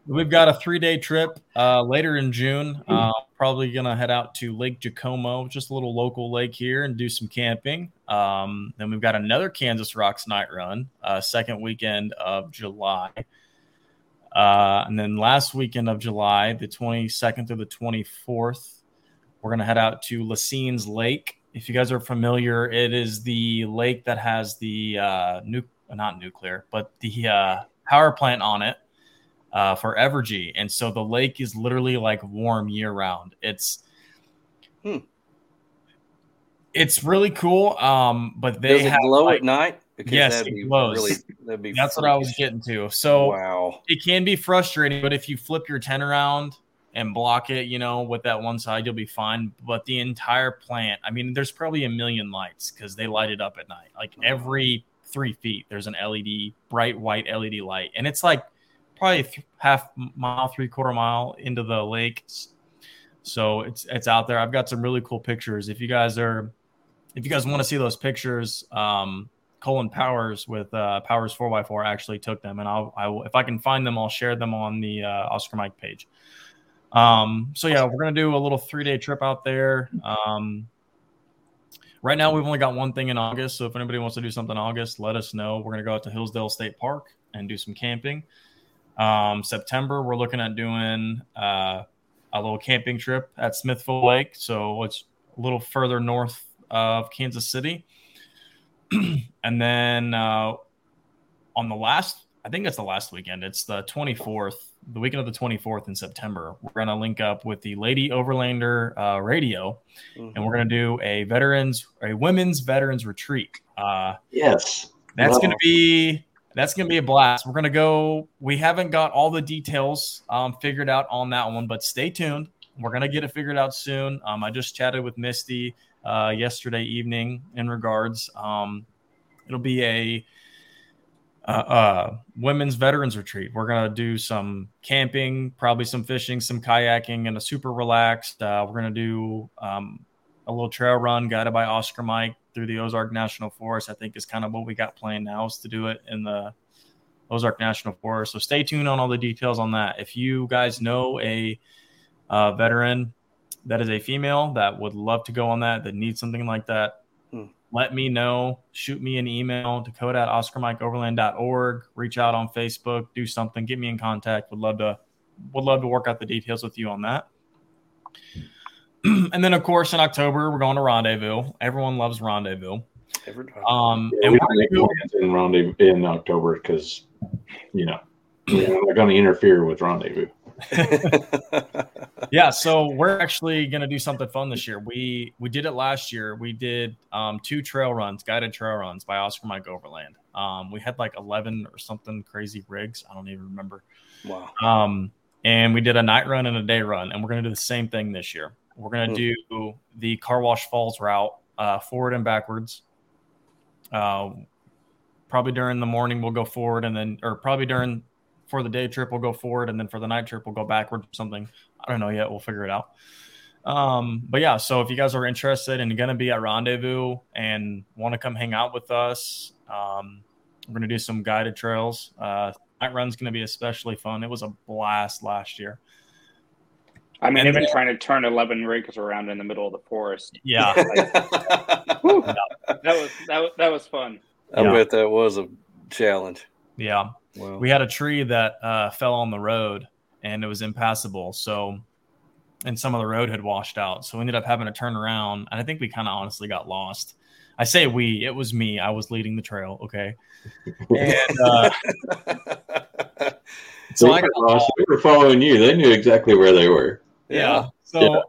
we've got a three day trip uh, later in June. Uh, probably gonna head out to Lake Jacomo, just a little local lake here, and do some camping. Um, then we've got another Kansas Rocks night run, uh, second weekend of July. Uh, and then last weekend of July, the 22nd through the 24th, we're going to head out to La Cygne Lake. If you guys are familiar, it is the lake that has the uh, nu- not nuclear, but the uh, power plant on it uh, for Evergy. And so the lake is literally like warm year round. It's Hmm. it's really cool. Um, but they Does it have glow like, at night? Because Yes, that'd it be glows. Really, that'd be that's what I was getting to. So Wow. it can be frustrating, but if you flip your tent around and block it, you know, with that one side, you'll be fine. But the entire plant, I mean, there's probably a million lights because they light it up at night. Like every three feet, there's an LED, bright white LED light, and it's like probably th- half mile, three quarter mile into the lake. So it's it's out there. I've got some really cool pictures. If you guys are, if you guys want to see those pictures, um, Colin Powers with uh, Powers 4x4 actually took them, and I'll, I will, if I can find them, I'll share them on the uh, Oscar Mike page. Um, so yeah, we're gonna do a little three day trip out there. Um, right now, we've only got one thing in August, so if anybody wants to do something in August, let us know. We're gonna go out to Hillsdale State Park and do some camping. Um, September, we're looking at doing uh, a little camping trip at Smithville Lake, so it's a little further north of Kansas City. and then uh, on the last, I think it's the last weekend. It's the 24th, the weekend of the 24th in September. We're going to link up with the Lady Overlander uh, Radio, and we're going to do a veterans, a women's veterans retreat. Uh, Yes. that's Wow. going to be that's going to be a blast. We're going to go. We haven't got all the details um, figured out on that one, but stay tuned. We're going to get it figured out soon. Um, I just chatted with Misty uh, yesterday evening in regards. Um, it'll be a uh, uh, women's veterans retreat. We're gonna do some camping, probably some fishing, some kayaking, and a super relaxed. Uh, we're gonna do um, a little trail run guided by Oscar Mike through the Ozark National Forest. I think is kind of what we got planned now is to do it in the Ozark National Forest. So stay tuned on all the details on that. If you guys know a uh, veteran that is a female that would love to go on that, that needs something like that. Let me know. Shoot me an email, Dakota at OscarMikeOverland.org. Reach out on Facebook, do something, get me in contact. Would love to would love to work out the details with you on that. and then of course in October we're going to Rendezvous. Everyone loves Rendezvous. Every time. Um, Yeah, and we we're gonna do- plans in rendezvous in October because you know we're not going to interfere with rendezvous. yeah, so we're actually going to do something fun this year. We we did it last year. We did um, two trail runs, guided trail runs by Oscar Mike Overland. Um, we had like eleven or something crazy rigs. I don't even remember. wow. Um, and we did a night run and a day run, and we're going to do the same thing this year. We're going to do the Car Wash Falls route, uh, forward and backwards. Uh, probably during the morning we'll go forward, and then, or probably during for the day trip we'll go forward, and then for the night trip we'll go backward. Something I don't know yet. We'll figure it out. Um, but yeah, so if you guys are interested and going to be at Rendezvous and want to come hang out with us, um, we're going to do some guided trails. Uh, night run's going to be especially fun. It was a blast last year. I mean, And even even- trying to turn 11 rigs around in the middle of the forest. Yeah. Like, whew, that was that was that was fun. I Yeah. bet that was a challenge. Yeah. Wow. We had a tree that uh, fell on the road and it was impassable. So, and some of the road had washed out. So we ended up having to turn around. And I think we kind of honestly got lost. I say we, it was me. I was leading the trail. Okay. And uh, so they, I got lost. They were following you. They knew exactly where they were. Yeah. So Yeah.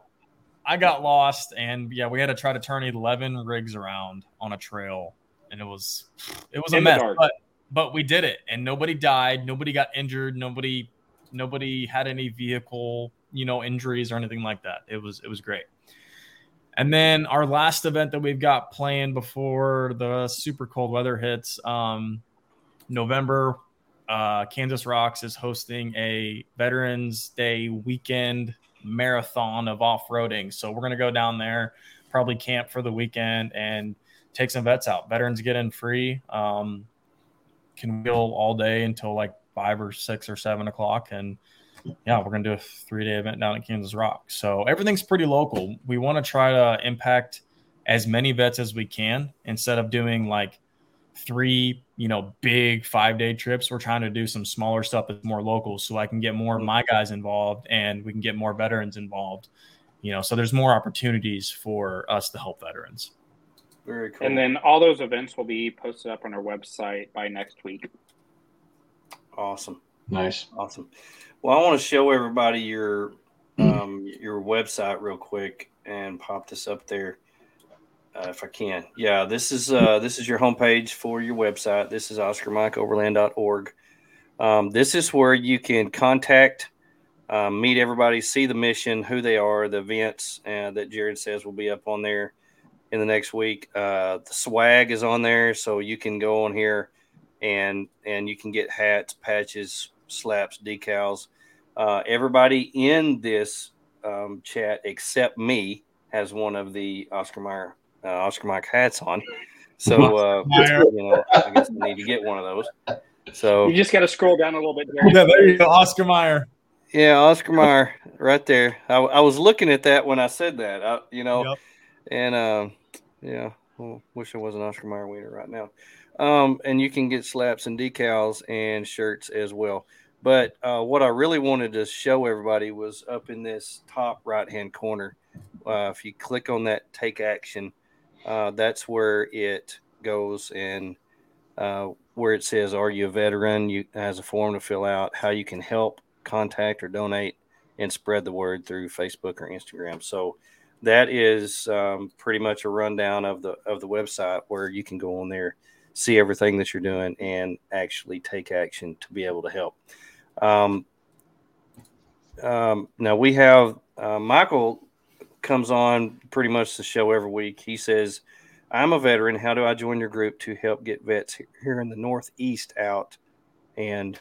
I got lost, and yeah, we had to try to turn eleven rigs around on a trail, and it was it was a In the mess. dark. But but we did it, and nobody died, nobody got injured, nobody nobody had any vehicle you know injuries or anything like that. It was it was great. And then our last event that we've got planned before the super cold weather hits, um, November, uh, Kansas Rocks is hosting a Veterans Day weekend marathon of off roading. So we're going to go down there, probably camp for the weekend and take some vets out. Veterans get in free, um, can wheel all day until like five or six or seven o'clock. And yeah, we're to do a three day event down at Kansas Rock. So everything's pretty local. We want to try to impact as many vets as we can instead of doing like three, you know, big five day trips. We're trying to do some smaller stuff that's more local so I can get more of my guys involved and we can get more veterans involved. You know, so there's more opportunities for us to help veterans. Very cool. And then all those events will be posted up on our website by next week. awesome. Nice. Awesome. Well, I want to show everybody your um, your website real quick and pop this up there uh, if I can. Yeah, this is uh, this is your homepage for your website. This is OscarMikeOverland.org. Um, this is where you can contact, um, meet everybody, see the mission, who they are, the events uh, that Jared says will be up on there in the next week. Uh, the swag is on there, so you can go on here and and you can get hats, patches, slaps, decals. Uh, everybody in this um, chat except me has one of the Oscar Mayer uh, Oscar Mike hats on. So uh, you know, I guess I need to get one of those. So You just got to scroll down a little bit. Jerry. Yeah, there you go, Oscar Mayer. yeah, Oscar Mayer, right there. I, I was looking at that when I said that. I, you know, Yep. and um, yeah, well, wish I was an Oscar Mayer wiener right now. Um, and you can get slaps and decals and shirts as well. But uh, what I really wanted to show everybody was up in this top right hand corner. Uh, if you click on that take action, uh, that's where it goes and uh, where it says, Are you a veteran? You has a form to fill out, how you can help, contact, or donate, and spread the word through Facebook or Instagram. So that is um, pretty much a rundown of the of the website where you can go on there, see everything that you're doing, and actually take action to be able to help. Um, um, now we have uh, Michael comes on pretty much the show every week. He says, "I'm a veteran. How do I join your group to help get vets here in the Northeast out and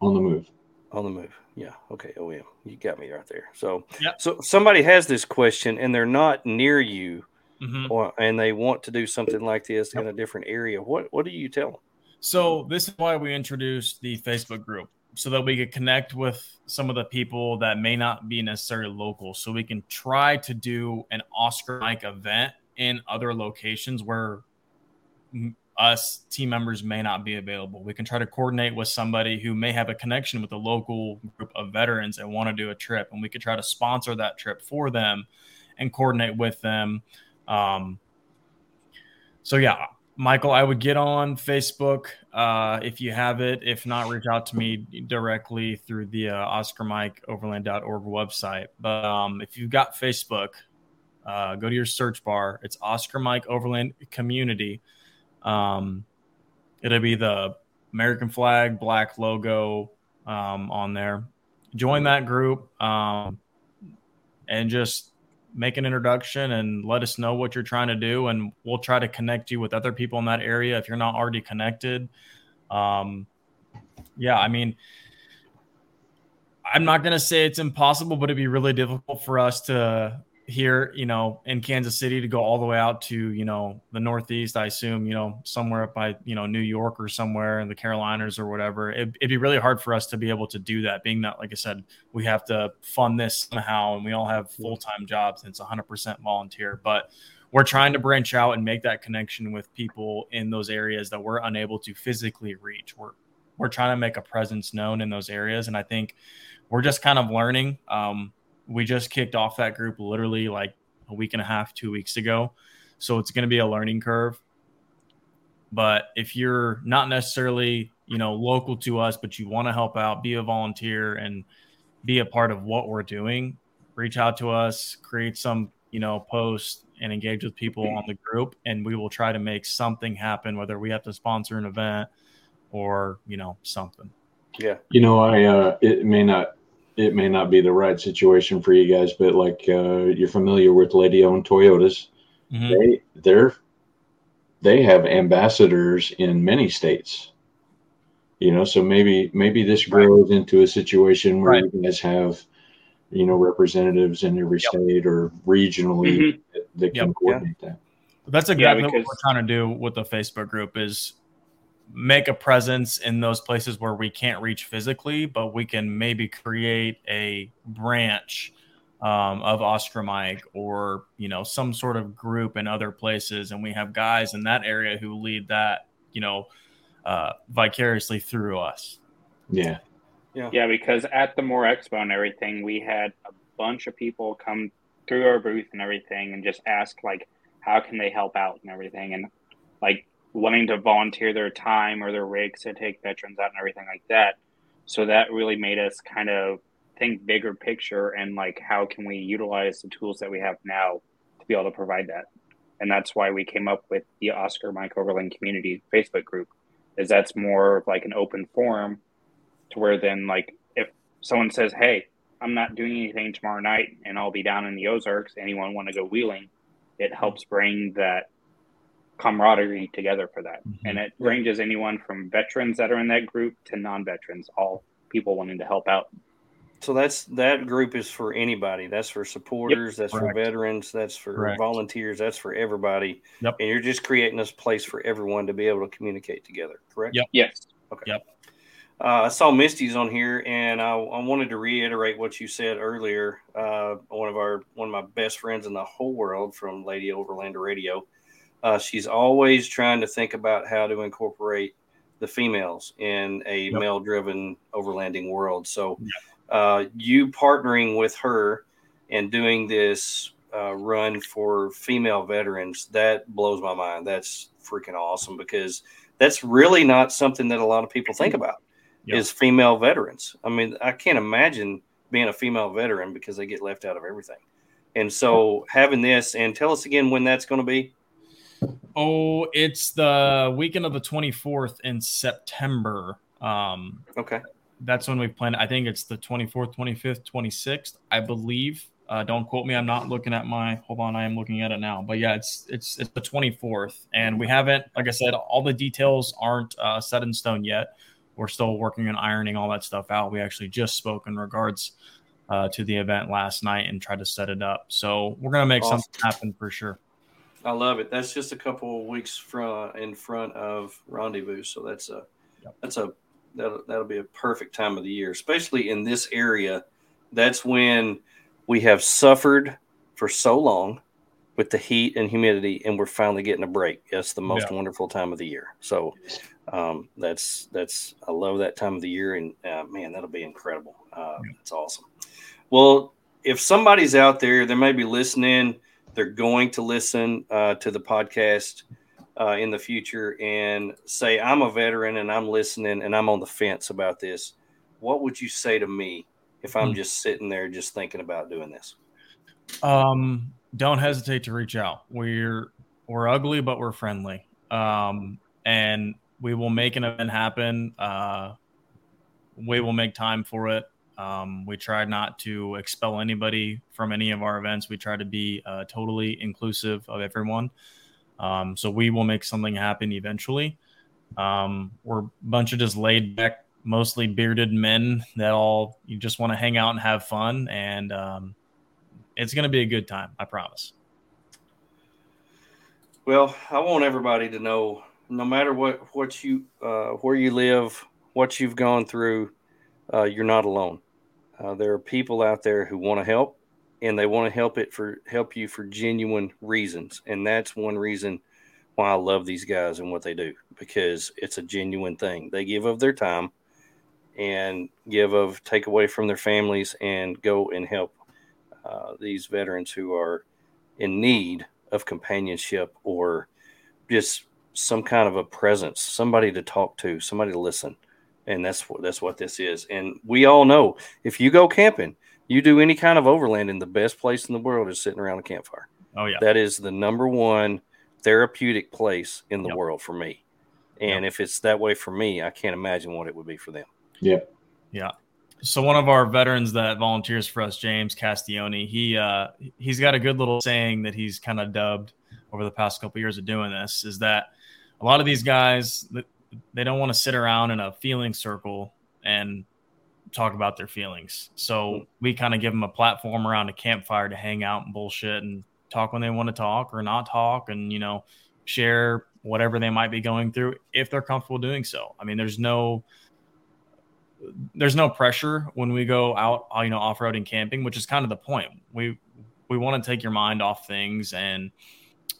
On the move. on the move?" Yeah. Okay. Oh yeah, you got me right there. So, Yep. so somebody has this question and they're not near you, Mhm. or and they want to do something like this in a different area. What What do you tell them? So this is why we introduced the Facebook group so that we could connect with some of the people that may not be necessarily local. So we can try to do an Oscar Mike event in other locations where us team members may not be available. We can try to coordinate with somebody who may have a connection with a local group of veterans and want to do a trip, and we could try to sponsor that trip for them and coordinate with them. Um, so yeah, Michael, I would get on Facebook uh, if you have it. If not, reach out to me directly through the uh, OscarMikeOverland.org website. But um, if you've got Facebook, uh, go to your search bar. It's Oscar Mike Overland Community. Um, it'll be the American flag, black logo um, on there. Join that group um, and just make an introduction and let us know what you're trying to do. And we'll try to connect you with other people in that area if you're not already connected. Um, yeah, I mean, I'm not going to say it's impossible, but it'd be really difficult for us to here, you know, in Kansas City to go all the way out to, you know, the Northeast, I assume, you know, somewhere up by, you know, New York or somewhere in the Carolinas or whatever. It, would be really hard for us to be able to do that, being that, like I said, we have to fund this somehow and we all have full time jobs and it's 100% volunteer. But we're trying to branch out and make that connection with people in those areas that we're unable to physically reach. We're, we're trying to make a presence known in those areas. And I think we're just kind of learning. Um, we just kicked off that group literally like a week and a half, two weeks ago. So it's going to be a learning curve. But if you're not necessarily, you know, local to us, but you want to help out, be a volunteer and be a part of what we're doing, reach out to us, create some, you know, post and engage with people on the group. And we will try to make something happen, whether we have to sponsor an event or, you know, something. Yeah. You know, I, uh, it may not it may not be the right situation for you guys, but like uh, you're familiar with Lady owned Toyotas, mm-hmm. they they're they have ambassadors in many states. You know, so maybe maybe this grows right. into a situation where right. you guys have, you know, representatives in every yep. state or regionally mm-hmm. that, that yep. can coordinate yeah. that. That's exactly yeah, because, what we're trying to do with the Facebook group is make a presence in those places where we can't reach physically, but we can maybe create a branch um, of Oscar Mike or you know some sort of group in other places, and we have guys in that area who lead that you know uh, vicariously through us. Yeah, yeah, yeah. Because at the More Expo and everything, we had a bunch of people come through our booth and everything, and just ask like, how can they help out and everything, and like wanting to volunteer their time or their rigs to take veterans out and everything like that. So that really made us kind of think bigger picture and like how can we utilize the tools that we have now to be able to provide that. And that's why we came up with the Oscar Mike Overland Community Facebook group. Is that's more of like an open forum to where then like if someone says, Hey, I'm not doing anything tomorrow night and I'll be down in the Ozarks, anyone want to go wheeling, it helps bring that camaraderie together for that. Mm-hmm. And it ranges anyone from veterans that are in that group to non-veterans, all people wanting to help out. So that's that group is for anybody. That's for supporters. Yep. That's Correct. for veterans. That's for Correct. volunteers. That's for everybody. Yep. And you're just creating this place for everyone to be able to communicate together. Correct. Yep. Yes. Okay. Yep. Uh, I saw Misty's on here, and I, I, wanted to reiterate what you said earlier. Uh, one of our one of my best friends in the whole world from Lady Overlander Radio uh, she's always trying to think about how to incorporate the females in a yep. male driven overlanding world. So, yep. uh, you partnering with her and doing this uh, run for female veterans, that blows my mind. That's freaking awesome because that's really not something that a lot of people think about yep. is female veterans. I mean, I can't imagine being a female veteran because they get left out of everything. And so having this, and tell us again when that's going to be. Oh, it's the weekend of the 24th in September. Um, okay. That's when we plan. I think it's the 24th, 25th, 26th, I believe. Uh, don't quote me. I'm not looking at my. Hold on, I am looking at it now. But yeah, it's it's it's the 24th, and we haven't, like I said, all the details aren't uh, set in stone yet. We're still working on ironing all that stuff out. We actually just spoke in regards uh, to the event last night and tried to set it up. So we're gonna make awesome. something happen for sure. I love it. That's just a couple of weeks from in front of Rendezvous, so that's a Yep. that's a that'll, that'll be a perfect time of the year, especially in this area. That's when we have suffered for so long with the heat and humidity, and we're finally getting a break. It's the most Yeah. wonderful time of the year. So um, that's that's I love that time of the year, and uh, man, that'll be incredible. Uh, That's awesome. Well, if somebody's out there, they may be listening. They're going to listen uh, to the podcast uh, in the future and say, "I'm a veteran and I'm listening and I'm on the fence about this." What would you say to me if I'm Hmm. just sitting there just thinking about doing this? Um, don't hesitate to reach out. We're we're ugly, but we're friendly. Um, and we will make an event happen. Uh, we will make time for it. Um, we try not to expel anybody from any of our events. We try to be uh, totally inclusive of everyone. Um, so we will make something happen eventually. Um, we're a bunch of just laid back, mostly bearded men that all you just want to hang out and have fun. And um, it's going to be a good time. I promise. Well, I want everybody to know, no matter what what you uh, where you live, what you've gone through, uh, you're not alone. Uh, there are people out there who want to help, and they want to help it for help you for genuine reasons, and that's one reason why I love these guys and what they do because it's a genuine thing. They give of their time and give of take away from their families and go and help uh, these veterans who are in need of companionship or just some kind of a presence, somebody to talk to, somebody to listen. And that's what that's what this is. And we all know if you go camping, you do any kind of overlanding, the best place in the world is sitting around a campfire. Oh yeah. That is the number one therapeutic place in the world for me. And if it's that way for me, I can't imagine what it would be for them. Yep. Yeah. So one of our veterans that volunteers for us, James Castione, he uh, he's got a good little saying that he's kind of dubbed over the past couple years of doing this is that a lot of these guys they don't want to sit around in a feeling circle and talk about their feelings. So we kind of give them a platform around a campfire to hang out and bullshit and talk when they want to talk or not talk and you know share whatever they might be going through if they're comfortable doing so. I mean, there's no there's no pressure when we go out, uh, you know, off-roading camping, which is kind of the point. We we want to take your mind off things and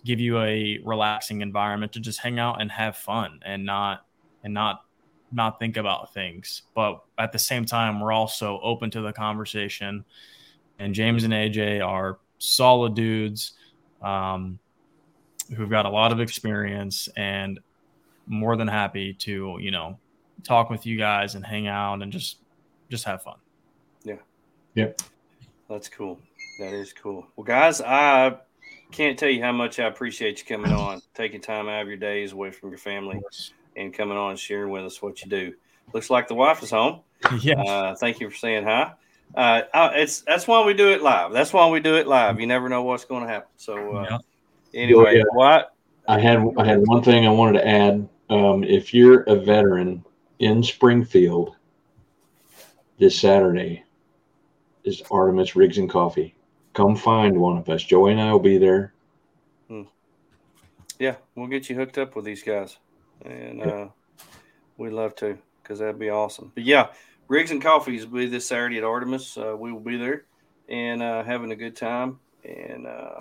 give you a relaxing environment to just hang out and have fun and not and not not think about things. But at the same time, we're also open to the conversation. And James and AJ are solid dudes um, who've got a lot of experience and more than happy to, you know, talk with you guys and hang out and just just have fun. Yeah. Yep. That's cool. That is cool. Well, guys, I can't tell you how much I appreciate you coming on, taking time out of your days away from your family, and coming on and sharing with us what you do. Looks like the wife is home. Yeah. Uh, thank you for saying hi. Uh, uh, it's that's why we do it live. That's why we do it live. You never know what's going to happen. So, uh, anyway, Oh, yeah. what? I had I had one thing I wanted to add. Um, if you're a veteran in Springfield this Saturday is Artemis Rigs and Coffee. Come find one of us. Joey and I will be there. Yeah, we'll get you hooked up with these guys, and uh, we'd love to because that'd be awesome. But yeah, Rigs and Coffees will be this Saturday at Artemis. Uh, we will be there and uh, having a good time and uh,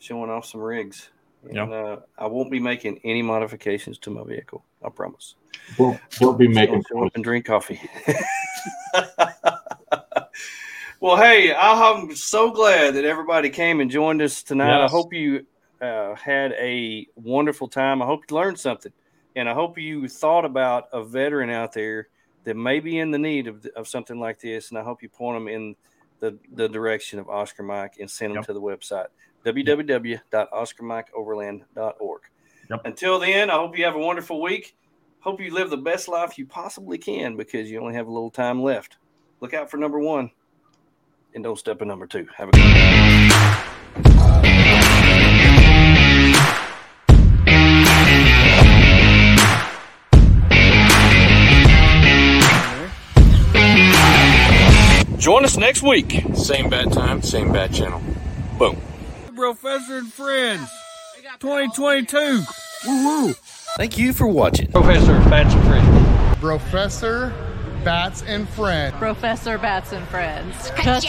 showing off some rigs. And Yeah. uh, I won't be making any modifications to my vehicle. I promise. We'll, we'll be making gonna up and drink coffee. well, hey, I'm so glad that everybody came and joined us tonight. I hope you uh, had a wonderful time. I hope you learned something, and I hope you thought about a veteran out there that may be in the need of, of something like this. And I hope you point them in the, the direction of Oscar Mike and send them Yep. to the website www.oscarmikeoverland.org. Yep. Until then, I hope you have a wonderful week. Hope you live the best life you possibly can because you only have a little time left. Look out for number one and don't step in number two. Have a good day. Join us next week. Same bad time, same bad channel. Boom. Brofessor and friends. 2022. Woo woo. Thank you for watching. Brofessor Bats and Friends. Brofessor Bats and Friends. Brofessor Bats and Friends. Ka-cha!